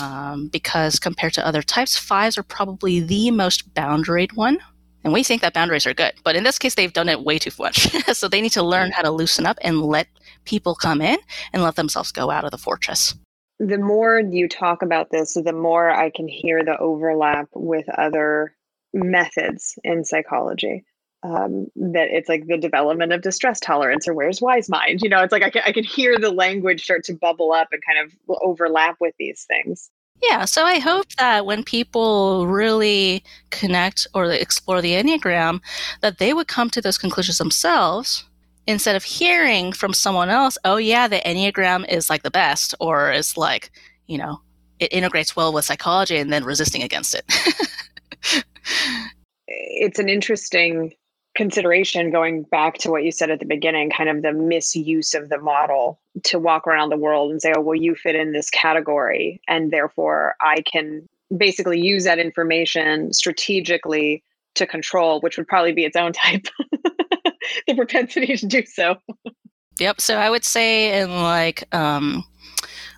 Um, because compared to other types, fives are probably the most boundaried one. And we think that boundaries are good. But in this case, they've done it way too much. (laughs) so they need to learn how to loosen up and let people come in and let themselves go out of the fortress the more you talk about this, the more I can hear the overlap with other methods in psychology. Um, that it's like the development of distress tolerance or where's wise mind you know it's like I can, I can hear the language start to bubble up and kind of overlap with these things yeah so i hope that when people really connect or explore the enneagram that they would come to those conclusions themselves instead of hearing from someone else oh yeah the enneagram is like the best or is like you know it integrates well with psychology and then resisting against it (laughs) it's an interesting consideration going back to what you said at the beginning kind of the misuse of the model to walk around the world and say oh well you fit in this category and therefore i can basically use that information strategically to control which would probably be its own (laughs) type the propensity to do so. Yep. So i would say in like um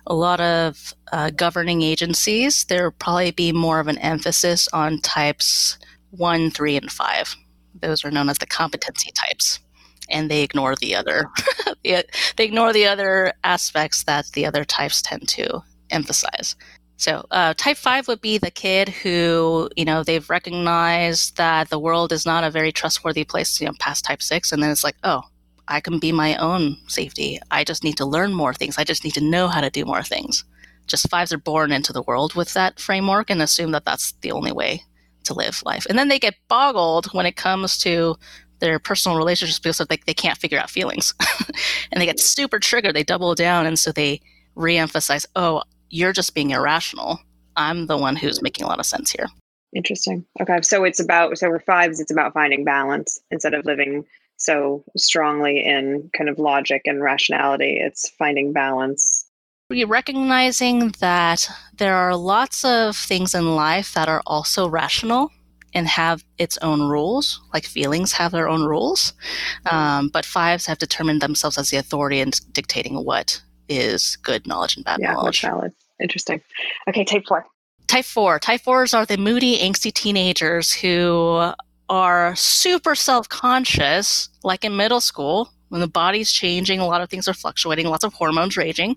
a lot of uh, governing agencies, there will probably be more of an emphasis on types one, three, and five. Those are known as the competency types, and they ignore the other. (laughs) they ignore the other aspects that the other types tend to emphasize. So, uh, type five would be the kid who, you know, they've recognized that the world is not a very trustworthy place, you know, past type six, and then it's like, oh, I can be my own safety. I just need to learn more things. I just need to know how to do more things. Just fives are born into the world with that framework and assume that that's the only way to live life. And then they get boggled when it comes to their personal relationships because they, they can't figure out feelings. (laughs) and they get super triggered. They double down. And so they reemphasize, oh, you're just being irrational. I'm the one who's making a lot of sense here. Interesting. Okay. So it's about, so for fives, it's about finding balance instead of living so strongly in kind of logic and rationality. It's finding balance. Recognizing that there are lots of things in life that are also rational and have its own rules, like feelings have their own rules. Um, but fives have determined themselves as the authority in dictating what is good knowledge and bad yeah, knowledge. Yeah, valid. Interesting. Okay, type four. Type four. Type fours are the moody, angsty teenagers who are super self conscious, like in middle school, when the body's changing, a lot of things are fluctuating, lots of hormones raging,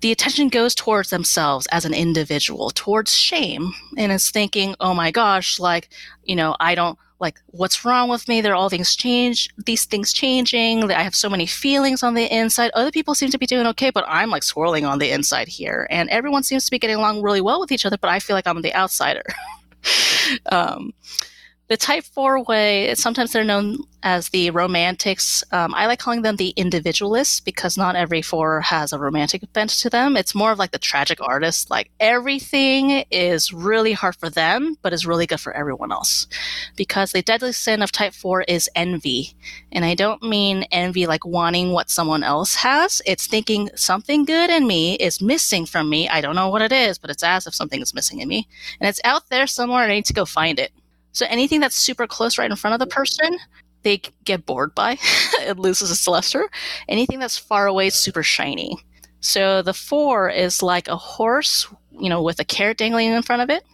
the attention goes towards themselves as an individual, towards shame. And it's thinking, oh my gosh, like, you know, I don't like what's wrong with me there are all things change these things changing i have so many feelings on the inside other people seem to be doing okay but i'm like swirling on the inside here and everyone seems to be getting along really well with each other but i feel like i'm the outsider (laughs) um, the type 4 way, sometimes they're known as the romantics. Um, I like calling them the individualists because not every four has a romantic bent to them. It's more of like the tragic artist. Like everything is really hard for them, but is really good for everyone else. Because the deadly sin of type 4 is envy. And I don't mean envy like wanting what someone else has. It's thinking something good in me is missing from me. I don't know what it is, but it's as if something is missing in me. And it's out there somewhere. And I need to go find it. So anything that's super close right in front of the person, they get bored by. (laughs) it loses its luster. Anything that's far away is super shiny. So the four is like a horse, you know, with a carrot dangling in front of it.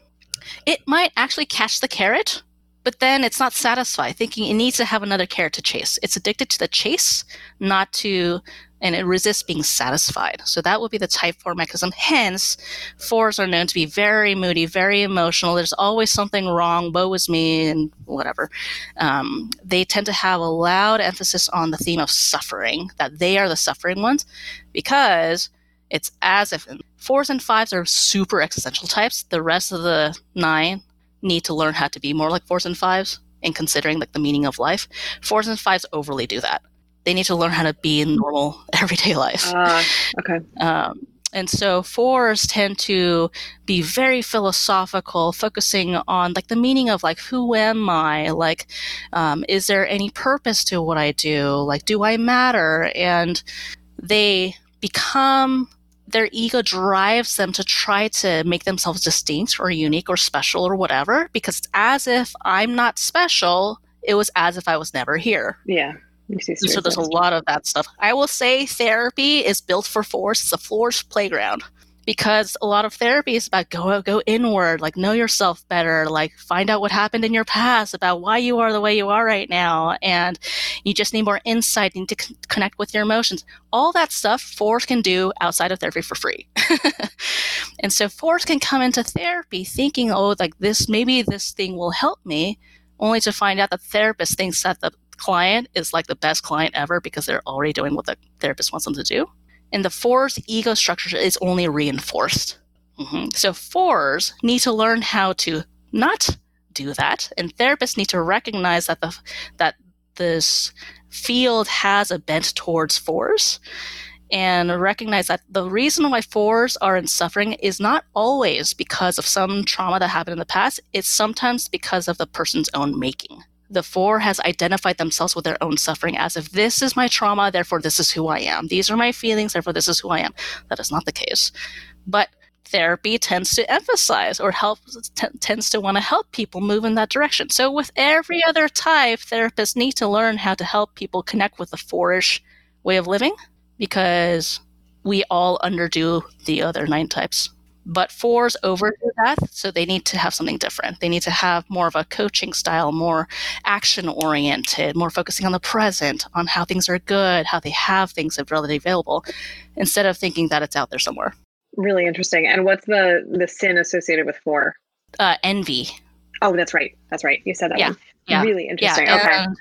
It might actually catch the carrot, but then it's not satisfied, thinking it needs to have another carrot to chase. It's addicted to the chase, not to, and it resists being satisfied. So that would be the type four mechanism. Hence, fours are known to be very moody, very emotional. There's always something wrong, woe is me, and whatever. Um, they tend to have a loud emphasis on the theme of suffering, that they are the suffering ones, because it's as if fours and fives are super existential types. The rest of the nine need to learn how to be more like fours and fives and considering like the meaning of life. Fours and fives overly do that. They need to learn how to be in normal (laughs) everyday life. Uh, okay. Um, and so fours tend to be very philosophical, focusing on like the meaning of like who am I? Like, um, is there any purpose to what I do? Like, do I matter? And they become their ego drives them to try to make themselves distinct or unique or special or whatever because it's as if I'm not special. It was as if I was never here. Yeah. So there's a lot of that stuff. I will say therapy is built for fours. It's a fours playground because a lot of therapy is about go go inward, like know yourself better, like find out what happened in your past about why you are the way you are right now, and you just need more insight, you need to c- connect with your emotions. All that stuff Fours can do outside of therapy for free. (laughs) and so Fours can come into therapy thinking, oh, like this, maybe this thing will help me, only to find out the therapist thinks that the client is like the best client ever because they're already doing what the therapist wants them to do and the fours ego structure is only reinforced. Mm-hmm. So fours need to learn how to not do that, and therapists need to recognize that the that this field has a bent towards fours and recognize that the reason why fours are in suffering is not always because of some trauma that happened in the past, it's sometimes because of the person's own making the four has identified themselves with their own suffering as if this is my trauma, therefore this is who I am. These are my feelings, therefore this is who I am. That is not the case. But therapy tends to emphasize or help t- tends to want to help people move in that direction. So with every other type, therapists need to learn how to help people connect with the fourish way of living because we all underdo the other nine types. But fours over overdo that, so they need to have something different. They need to have more of a coaching style, more action oriented, more focusing on the present, on how things are good, how they have things readily available, instead of thinking that it's out there somewhere. Really interesting. And what's the the sin associated with four? Uh, envy. Oh, that's right. That's right. You said that. Yeah. One. Yeah. Really interesting. Yeah. Okay. And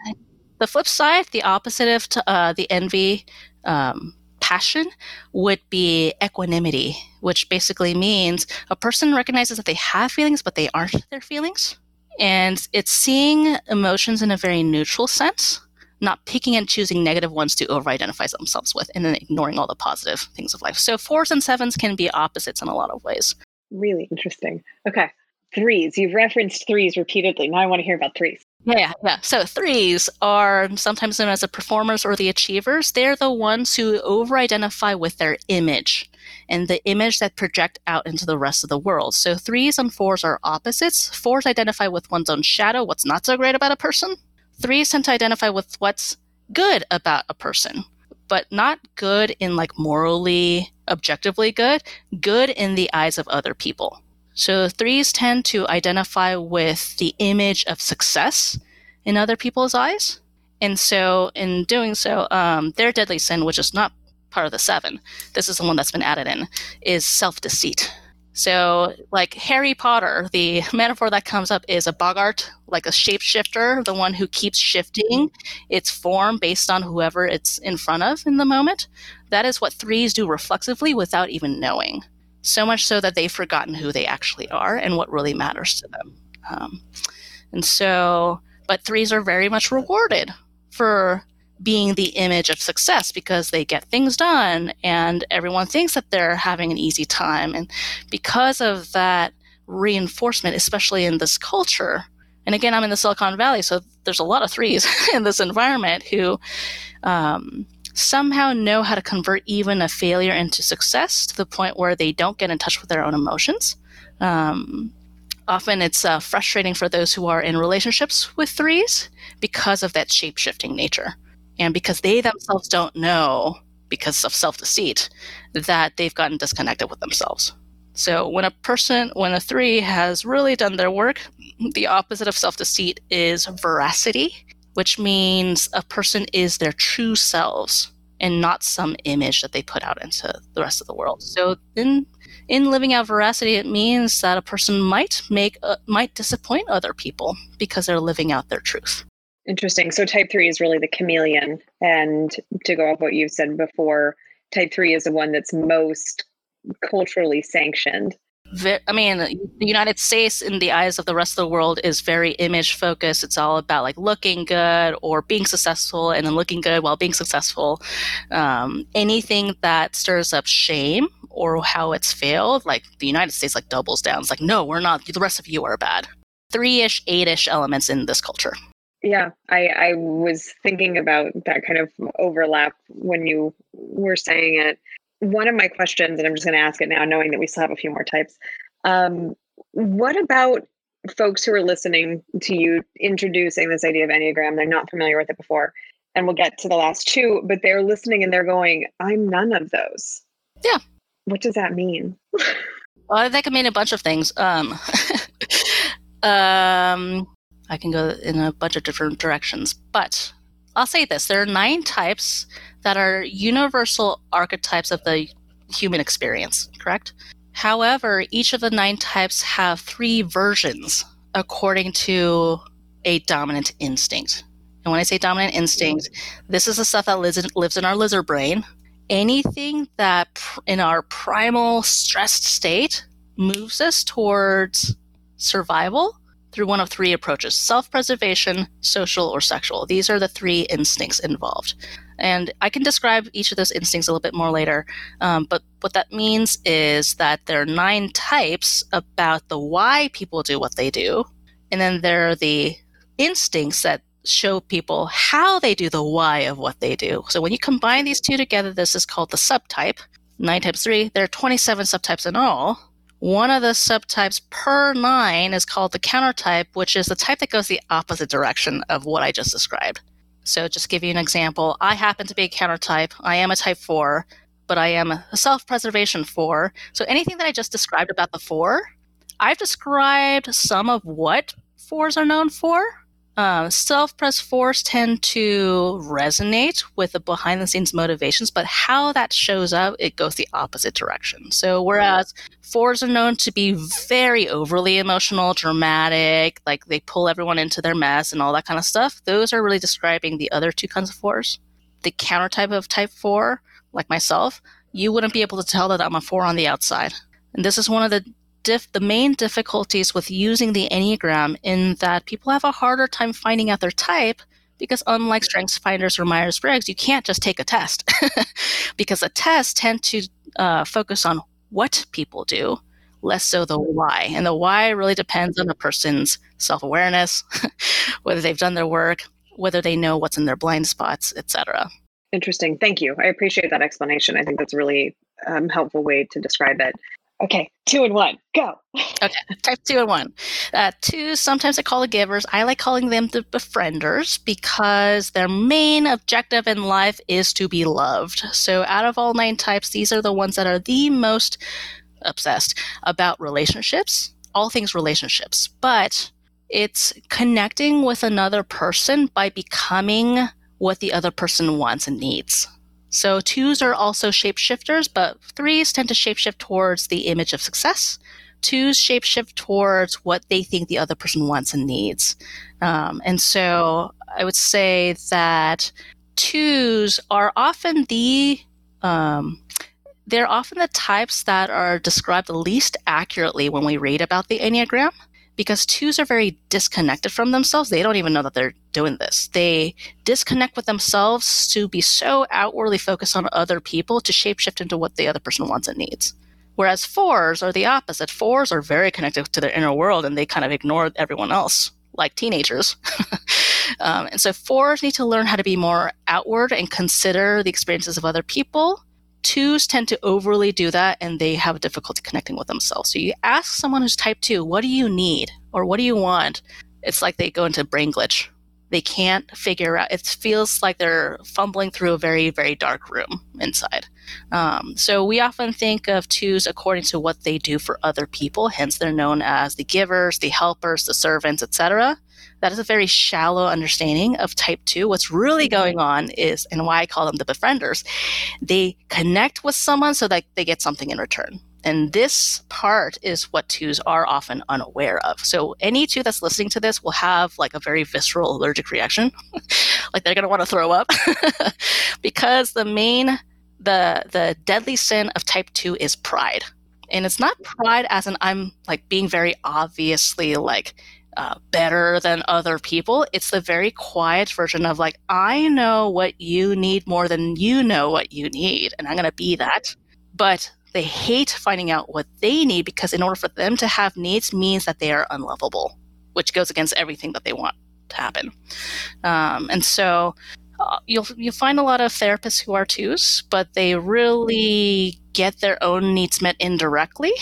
the flip side, the opposite of t- uh, the envy. Um, passion would be equanimity, which basically means a person recognizes that they have feelings, but they aren't their feelings. And it's seeing emotions in a very neutral sense, not picking and choosing negative ones to over identify themselves with, and then ignoring all the positive things of life. So, fours and sevens can be opposites in a lot of ways. Really interesting. Okay. Threes. You've referenced threes repeatedly. Now I want to hear about threes. Yeah, yeah. So threes are sometimes known as the performers or the achievers. They're the ones who over identify with their image and the image that project out into the rest of the world. So threes and fours are opposites. Fours identify with one's own shadow, what's not so great about a person. Threes tend to identify with what's good about a person, but not good in like morally, objectively good, good in the eyes of other people. So threes tend to identify with the image of success in other people's eyes. And so in doing so, um, their deadly sin, which is not part of the seven, this is the one that's been added in, is self deceit. So, like Harry Potter, the metaphor that comes up is a boggart, like a shapeshifter, the one who keeps shifting its form based on whoever it's in front of in the moment. That is what threes do reflexively without even knowing so much so that they've forgotten who they actually are and what really matters to them. Um, and so, but threes are very much rewarded for being the image of success because they get things done and everyone thinks that they're having an easy time. And because of that reinforcement, especially in this culture, and again, I'm in the Silicon Valley, so there's a lot of threes (laughs) in this environment who um, somehow know how to convert even a failure into success to the point where they don't get in touch with their own emotions. Um, often it's uh, frustrating for those who are in relationships with threes because of that shape shifting nature. And because they themselves don't know, because of self deceit, that they've gotten disconnected with themselves. So when a person, when a three has really done their work, the opposite of self deceit is veracity, which means a person is their true selves and not some image that they put out into the rest of the world. So in in living out veracity, it means that a person might make uh, might disappoint other people because they're living out their truth. Interesting. So type three is really the chameleon, and to go off what you've said before, type three is the one that's most culturally sanctioned. I mean, the United States, in the eyes of the rest of the world, is very image focused. It's all about like looking good or being successful, and then looking good while being successful. Um, anything that stirs up shame or how it's failed, like the United States, like doubles down. It's like, no, we're not. The rest of you are bad. Three ish, eight ish elements in this culture. Yeah, I, I was thinking about that kind of overlap when you were saying it one of my questions, and I'm just going to ask it now, knowing that we still have a few more types. Um, what about folks who are listening to you introducing this idea of Enneagram? They're not familiar with it before. And we'll get to the last two, but they're listening and they're going, I'm none of those. Yeah. What does that mean? (laughs) well, that can mean a bunch of things. Um, (laughs) um, I can go in a bunch of different directions, but I'll say this there are nine types that are universal archetypes of the human experience, correct? However, each of the nine types have three versions according to a dominant instinct. And when I say dominant instinct, this is the stuff that lives in, lives in our lizard brain. Anything that pr- in our primal stressed state moves us towards survival through one of three approaches self preservation, social, or sexual. These are the three instincts involved. And I can describe each of those instincts a little bit more later. Um, but what that means is that there are nine types about the why people do what they do. And then there are the instincts that show people how they do the why of what they do. So when you combine these two together, this is called the subtype. Nine types three, there are 27 subtypes in all. One of the subtypes per nine is called the countertype, which is the type that goes the opposite direction of what I just described. So, just give you an example, I happen to be a counter type. I am a type 4, but I am a self preservation 4. So, anything that I just described about the 4, I've described some of what 4s are known for. Uh, self-pres fours tend to resonate with the behind-the-scenes motivations, but how that shows up, it goes the opposite direction. So whereas fours are known to be very overly emotional, dramatic, like they pull everyone into their mess and all that kind of stuff, those are really describing the other two kinds of fours. The counter type of type four, like myself, you wouldn't be able to tell that I'm a four on the outside. And this is one of the diff- the main difficulties with using the Enneagram in that people have a harder time finding out their type because unlike strengths finders or myers-briggs you can't just take a test. (laughs) Because the tests tend to uh, focus on what people do less so the why. And the why really depends on a person's self-awareness (laughs) whether they've done their work whether they know what's in their blind spots etc interesting. Thank you. I appreciate that explanation. I think that's a really um, helpful way to describe it Okay, two and one, go. okay, type two and one. Uh, two, sometimes I call the givers. I like calling them the befrienders because their main objective in life is to be loved. So, out of all nine types, these are the ones that are the most obsessed about relationships, all things relationships. But it's connecting with another person by becoming what the other person wants and needs. So twos are also shapeshifters, but threes tend to shapeshift towards the image of success. Twos shapeshift towards what they think the other person wants and needs. Um, and so I would say that twos are often the um, they're often the types that are described the least accurately when we read about the Enneagram because twos are very disconnected from themselves. They don't even know that they're doing this. They disconnect with themselves to be so outwardly focused on other people to shapeshift into what the other person wants and needs. Whereas fours are the opposite. Fours are very connected to their inner world and they kind of ignore everyone else, like teenagers. (laughs) um, and so fours need to learn how to be more outward and consider the experiences of other people twos tend to overly do that and they have difficulty connecting with themselves. So you ask someone who's type two, what do you need or what do you want? It's like they go into brain glitch they can't figure out it feels like they're fumbling through a very very dark room inside um, so we often think of twos according to what they do for other people hence they're known as the givers the helpers the servants etc that is a very shallow understanding of type 2 what's really going on is and why i call them the befrienders they connect with someone so that they get something in return and this part is what twos are often unaware of. So any two that's listening to this will have like a very visceral allergic reaction. (laughs) like they're going to want to throw up (laughs) because the main the the deadly sin of type 2 is pride. And it's not pride as in I'm like being very obviously like uh, better than other people. It's the very quiet version of like, I know what you need more than you know what you need, and I'm going to be that. But they hate finding out what they need because in order for them to have needs means that they are unlovable, which goes against everything that they want to happen. Um, and so uh, you'll you'll find a lot of therapists who are twos, but they really get their own needs met indirectly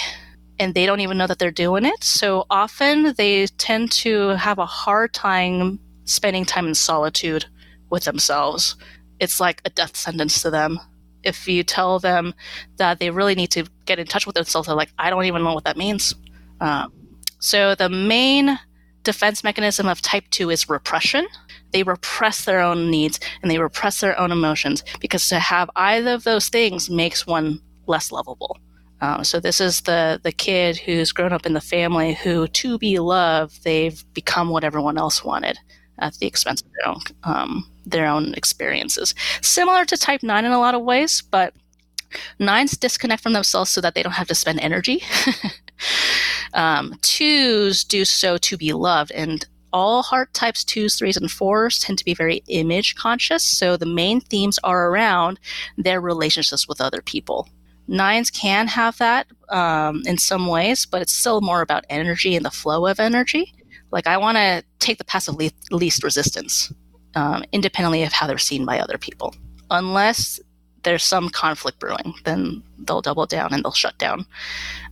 and they don't even know that they're doing it. So often they tend to have a hard time spending time in solitude with themselves. It's like a death sentence to them if you tell them that they really need to get in touch with themselves, they're like, I don't even know what that means. Um, so the main defense mechanism of type 2 is repression. They repress their own needs and they repress their own emotions because to have either of those things makes one less lovable. Um, so this is the the kid who's grown up in the family who, to be loved, they've become what everyone else wanted at the expense of their own um, their own experiences. Similar to type 9 in a lot of ways, but nines disconnect from themselves so that they don't have to spend energy. (laughs) um, twos do so to be loved, and all heart types, twos, threes, and fours tend to be very image conscious. So the main themes are around their relationships with other people. Nines can have that um, in some ways, but it's still more about energy and the flow of energy. Like, I want to take the path of le- least resistance um, independently of how they're seen by other people. Unless there's some conflict brewing, then they'll double down and they'll shut down.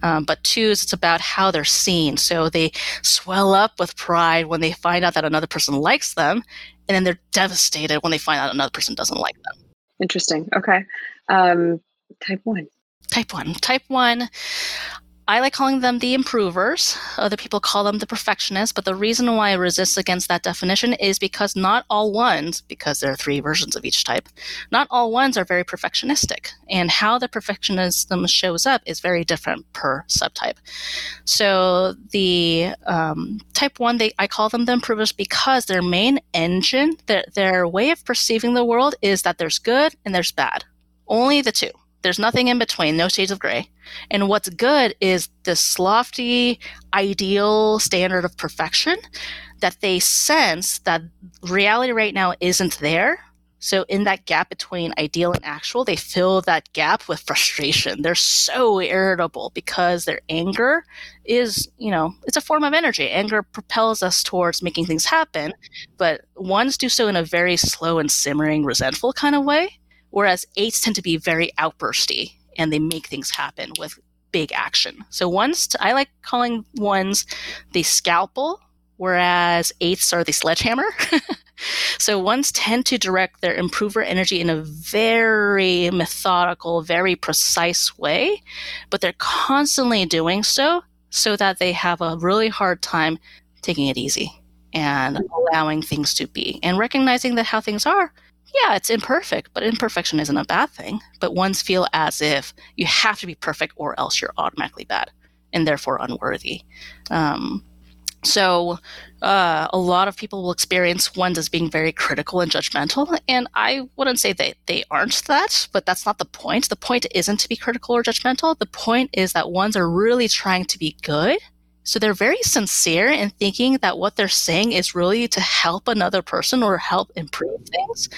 Um, but twos, it's about how they're seen. So they swell up with pride when they find out that another person likes them, and then they're devastated when they find out another person doesn't like them. Interesting. Okay. Um, type one. Type one. Type one. I like calling them the improvers. Other people call them the perfectionists. But the reason why I resist against that definition is because not all ones, because there are three versions of each type, not all ones are very perfectionistic. And how the perfectionism shows up is very different per subtype. So the um, type one, they, I call them the improvers because their main engine, their, their way of perceiving the world is that there's good and there's bad. Only the two. There's nothing in between, no shades of gray. And what's good is this lofty, ideal standard of perfection that they sense that reality right now isn't there. So, in that gap between ideal and actual, they fill that gap with frustration. They're so irritable because their anger is, you know, it's a form of energy. Anger propels us towards making things happen, but ones do so in a very slow and simmering, resentful kind of way whereas eights tend to be very outbursty and they make things happen with big action. So ones, I like calling ones the scalpel, whereas eights are the sledgehammer. (laughs) so ones tend to direct their improver energy in a very methodical, very precise way, but they're constantly doing so so that they have a really hard time taking it easy and mm-hmm. allowing things to be and recognizing that how things are yeah, it's imperfect, but imperfection isn't a bad thing. But ones feel as if you have to be perfect or else you're automatically bad and therefore unworthy. Um, so, uh, a lot of people will experience ones as being very critical and judgmental. And I wouldn't say that they aren't that, but that's not the point. The point isn't to be critical or judgmental. The point is that ones are really trying to be good so they're very sincere in thinking that what they're saying is really to help another person or help improve things.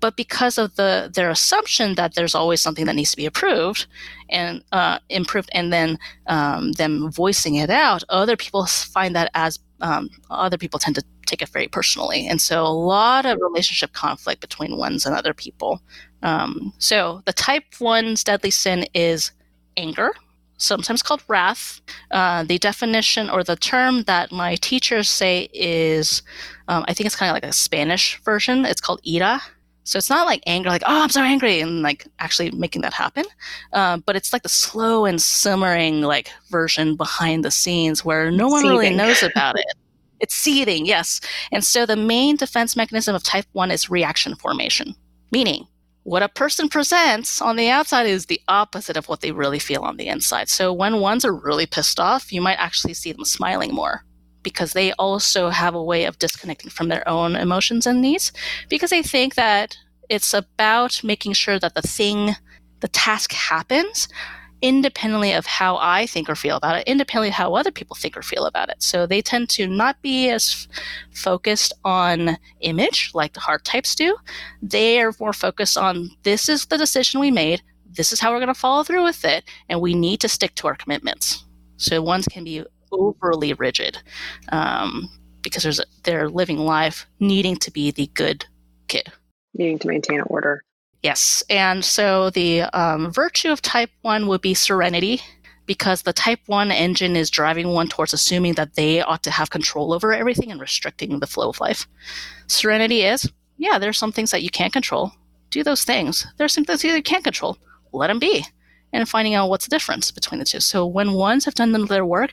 But because of the their assumption that there's always something that needs to be approved and uh, improved, and then um, them voicing it out, other people find that as um, other people tend to take it very personally, and so a lot of relationship conflict between ones and other people. Um, so the type one's deadly sin is anger sometimes called wrath. Uh, the definition or the term that my teachers say is, um, I think it's kind of like a Spanish version. It's called ira. So it's not like anger, like, oh, I'm so angry, and like actually making that happen. Uh, but it's like the slow and simmering like version behind the scenes where no one seething. really knows about it. It's seething, yes. And so the main defense mechanism of type 1 is reaction formation, meaning what a person presents on the outside is the opposite of what they really feel on the inside. So when ones are really pissed off, you might actually see them smiling more because they also have a way of disconnecting from their own emotions and needs because they think that it's about making sure that the thing, the task happens independently of how I think or feel about it, independently of how other people think or feel about it. So they tend to not be as f- focused on image like the heart types do. They are more focused on this is the decision we made, this is how we're going to follow through with it, and we need to stick to our commitments. So ones can be overly rigid um, because there's a, they're living life needing to be the good kid, needing to maintain order. Yes. And so the um, virtue of type 1 would be serenity because the type 1 engine is driving one towards assuming that they ought to have control over everything and restricting the flow of life. Serenity is, yeah, there's some things that you can't control. Do those things. There's some things you can't control. Let them be. And finding out what's the difference between the two. So when ones have done their work,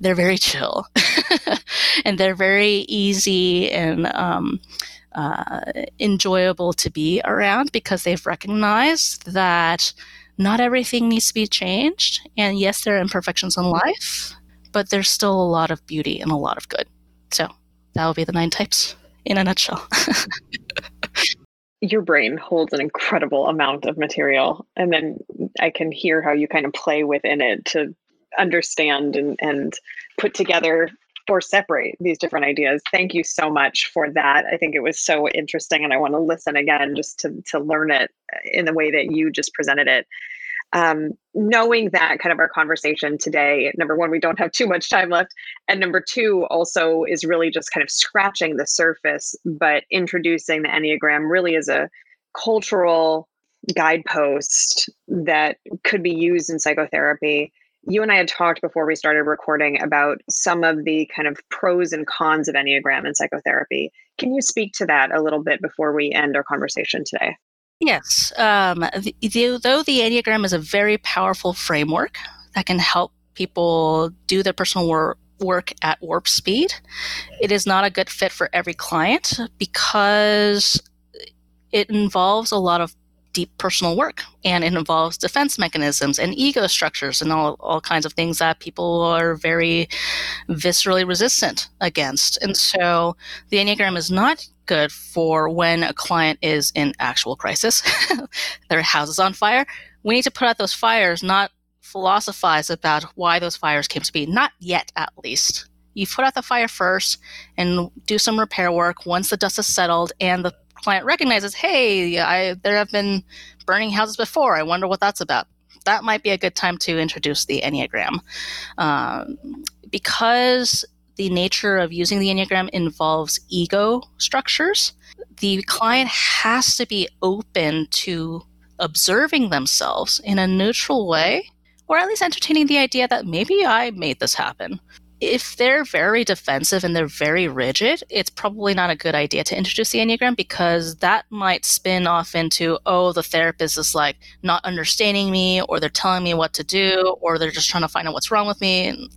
they're very chill (laughs) and they're very easy and um, uh, enjoyable to be around because they've recognized that not everything needs to be changed. And yes, there are imperfections in life, but there's still a lot of beauty and a lot of good. So that will be the nine types in a nutshell. (laughs) Your brain holds an incredible amount of material, and then I can hear how you kind of play within it to understand and, and put together or separate these different ideas. Thank you so much for that. I think it was so interesting, and I want to listen again just to to learn it in the way that you just presented it. Um, knowing that kind of our conversation today, number one, we don't have too much time left, and number two, also is really just kind of scratching the surface, but introducing the Enneagram really is a cultural guidepost that could be used in psychotherapy you and I had talked before we started recording about some of the kind of pros and cons of Enneagram and psychotherapy. Can you speak to that a little bit before we end our conversation today? Yes. Um, the, though the Enneagram is a very powerful framework that can help people do their personal work at warp speed. It is not a good fit for every client because it involves a lot of deep personal work and it involves defense mechanisms and ego structures and all, all kinds of things that people are very viscerally resistant against. And so the Enneagram is not good for when a client is in actual crisis, (laughs) their house is on fire. We need to put out those fires, not philosophize about why those fires came to be, not yet at least. You put out the fire first and do some repair work once the dust has settled and the client recognizes, hey, I, there have been burning houses before. I wonder what that's about. That might be a good time to introduce the Enneagram. Um, because the nature of using the Enneagram involves ego structures, the client has to be open to observing themselves in a neutral way, or at least entertaining the idea that maybe I made this happen if they're very defensive and they're very rigid, it's probably not a good idea to introduce the Enneagram because that might spin off into, oh, the therapist is like not understanding me, or they're telling me what to do, or they're just trying to find out what's wrong with me. And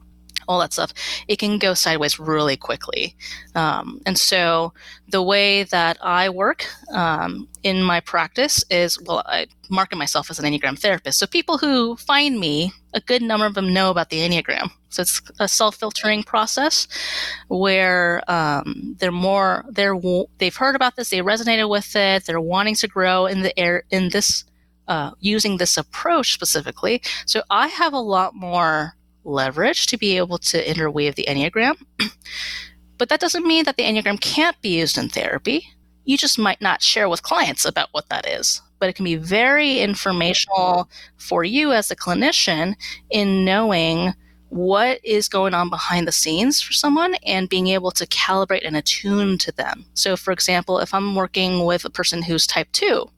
all that stuff, it can go sideways really quickly. Um, and so the way that I work um, in my practice is well, I market myself as an Enneagram therapist. So people who find me, a good number of them know about the Enneagram. So it's a self-filtering process where um, they're more they're they've heard about this, they resonated with it, they're wanting to grow in the air in this uh, using this approach specifically. So I have a lot more leverage to be able to interweave the Enneagram. (clears throat) but that doesn't mean that the Enneagram can't be used in therapy. You just might not share with clients about what that is. But it can be very informational for you as a clinician in knowing what is going on behind the scenes for someone and being able to calibrate and attune to them. So, for example, if I'm working with a person who's type 2,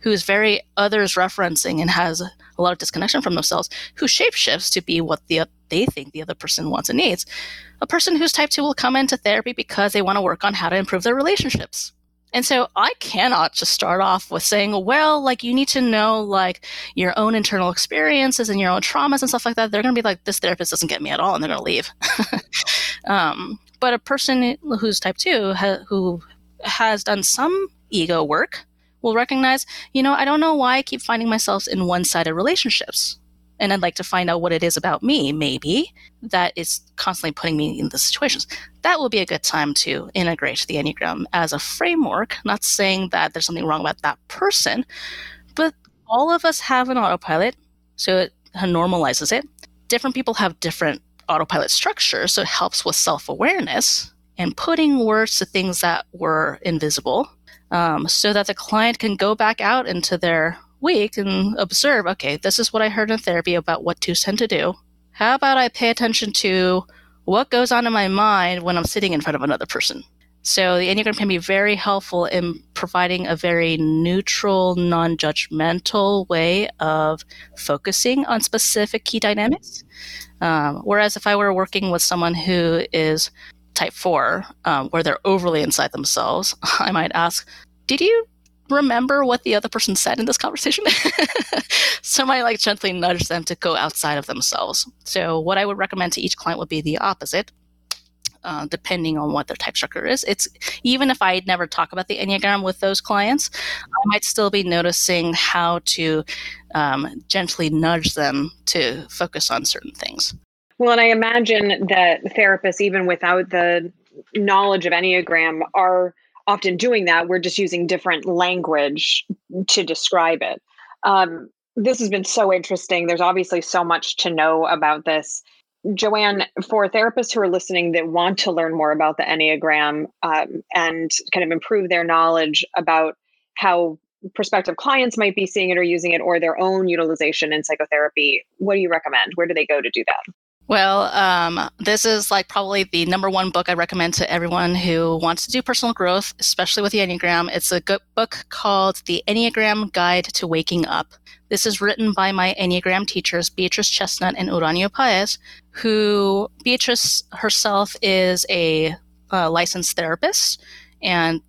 who's very others referencing and has a lot of disconnection from themselves, who shapeshifts to be what the they think the other person wants and needs. A person who's type 2 will come into therapy because they want to work on how to improve their relationships. And so I cannot just start off with saying, well, like you need to know like your own internal experiences and your own traumas and stuff like that. They're going to be like, this therapist doesn't get me at all, and they're going to leave. (laughs) um, but a person who's type two ha- who has done some ego work will recognize, you know, I don't know why I keep finding myself in one sided relationships. And I'd like to find out what it is about me, maybe, that is constantly putting me in these situations. That will be a good time to integrate the Enneagram as a framework. Not saying that there's something wrong about that person, but all of us have an autopilot, so it normalizes it. Different people have different autopilot structures, so it helps with self awareness and putting words to things that were invisible um, so that the client can go back out into their week and observe okay, this is what I heard in therapy about what twos tend to do. How about I pay attention to what goes on in my mind when I'm sitting in front of another person? So the Enneagram can be very helpful in providing a very neutral, non judgmental way of focusing on specific key dynamics. Um, whereas if I were working with someone who is type 4, um, where they're overly inside themselves, (laughs) I might ask, Did you remember what the other person said in this conversation? (laughs) so I might like gently nudge them to go outside of themselves. So what I would recommend to each client would be the opposite. Uh, depending on what their type structure is. It's even if I never talk about the Enneagram with those clients, I might still be noticing how to um, gently nudge them to focus on certain things. Well, and I imagine that therapists, even without the knowledge of Enneagram, are often doing that. We're just using different language to describe it. Um, this has been so interesting. There's obviously so much to know about this. Joanne, for therapists who are listening that want to learn more about the Enneagram um, and kind of improve their knowledge about how prospective clients might be seeing it or using it or their own utilization in psychotherapy, what do you recommend? Where do they go to do that? Well, um, this is like probably the number one book I recommend to everyone who wants to do personal growth, especially with the Enneagram. It's a good book called The Enneagram Guide to Waking Up. This is written by my Enneagram teachers, Beatrice Chestnut and Uranio Paz, who Beatrice herself is a, licensed therapist, and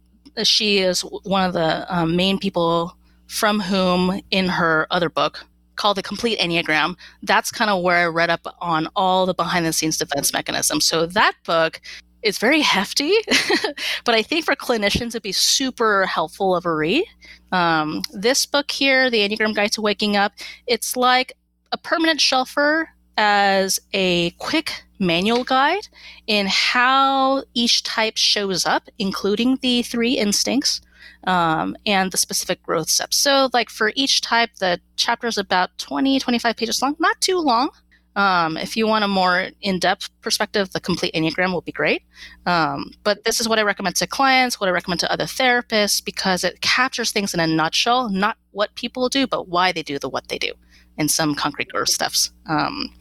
she is one of the um, main people from whom, in her other book, called the complete enneagram. That's kind of where i read up on all the behind the scenes defense mechanisms. So that book is very hefty (laughs) but i think for clinicians it'd be super helpful of a read. Um, this book here the enneagram guide to waking up it's like a permanent shelfer as a quick manual guide in how each type shows up including the three instincts um, and the specific growth steps. So, like for each type, the chapter is about 20, 25 pages long, not too long. Um, if you want a more in depth perspective, the complete Enneagram will be great. Um, but this is what I recommend to clients, what I recommend to other therapists, because it captures things in a nutshell, not what people do, but why they do the what they do and some concrete growth steps. Um,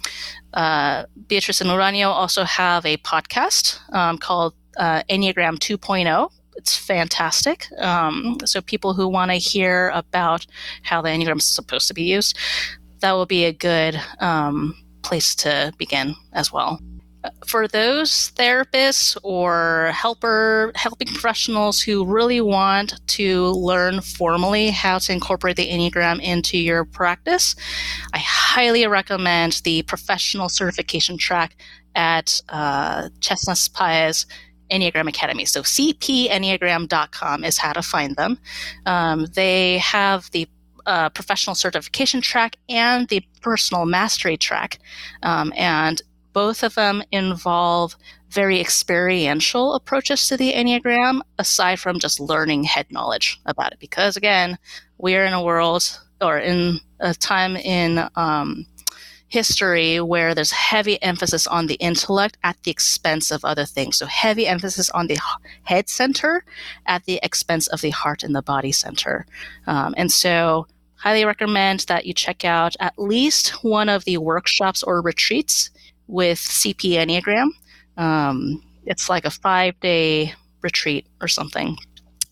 uh, Beatrice and Uranio also have a podcast um, called uh, Enneagram 2.0 it's fantastic. Um, so people who want to hear about how the Enneagram is supposed to be used, that will be a good um, place to begin as well. For those therapists or helper helping professionals who really want to learn formally how to incorporate the Enneagram into your practice, I highly recommend the professional certification track at uh, Chestnut Paz Enneagram Academy. So cpenneagram.com is how to find them. Um, they have the uh, professional certification track and the personal mastery track. Um, and both of them involve very experiential approaches to the Enneagram, aside from just learning head knowledge about it. Because again, we're in a world or in a time in um, history where there's heavy emphasis on the intellect at the expense of other things. So heavy emphasis on the head center at the expense of the heart and the body center. Um, and so highly recommend that you check out at least one of the workshops or retreats with CP Enneagram. Um, it's like a five day retreat or something.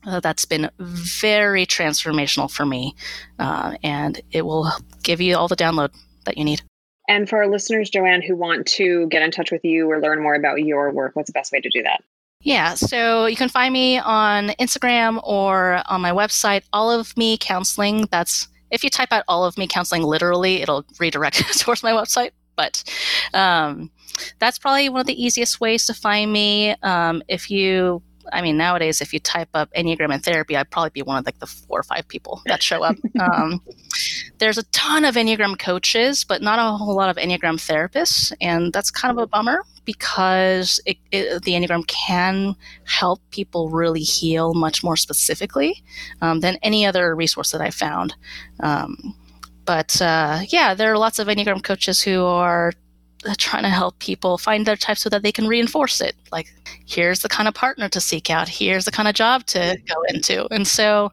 uh, that's been very transformational for me. Uh, and it will give you all the download that you need. And for our listeners, Joanne, who want to get in touch with you or learn more about your work, what's the best way to do that? Yeah, so you can find me on Instagram or on my website, All of Me Counseling. That's if you type out All of Me Counseling literally, it'll redirect (laughs) towards my website. But um, that's probably one of the easiest ways to find me. Um, if you I mean, nowadays, if you type up Enneagram and therapy, I'd probably be one of like the four or five people that show up. (laughs) Um, there's a ton of Enneagram coaches, but not a whole lot of Enneagram therapists. And that's kind of a bummer because it, it, the Enneagram can help people really heal much more specifically um, than any other resource that I found. Um, but uh, yeah, there are lots of Enneagram coaches who are trying to help people find their type so that they can reinforce it. Like, here's the kind of partner to seek out. Here's the kind of job to go into. And so,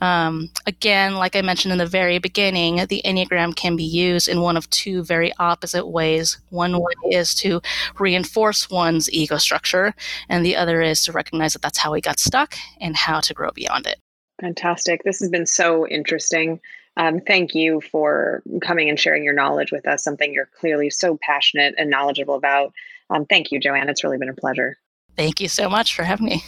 um, again, like I mentioned in the very beginning, the Enneagram can be used in one of two very opposite ways. One way is to reinforce one's ego structure, and the other is to recognize that that's how we got stuck and how to grow beyond it. Fantastic. This has been so interesting. Um, thank you for coming and sharing your knowledge with us, something you're clearly so passionate and knowledgeable about. Um, thank you, Joanne. It's really been a pleasure. Thank you so much for having me.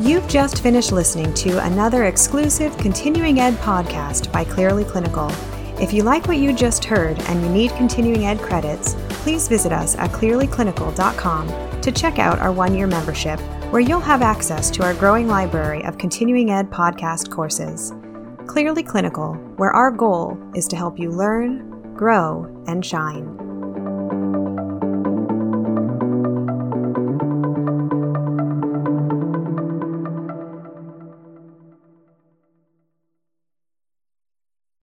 You've just finished listening to another exclusive continuing ed podcast by Clearly Clinical. If you like what you just heard and you need continuing ed credits, please visit us at clearlyclinical.com to check out our one year membership where you'll have access to our growing library of continuing ed podcast courses. Clearly Clinical, where our goal is to help you learn, grow, and shine.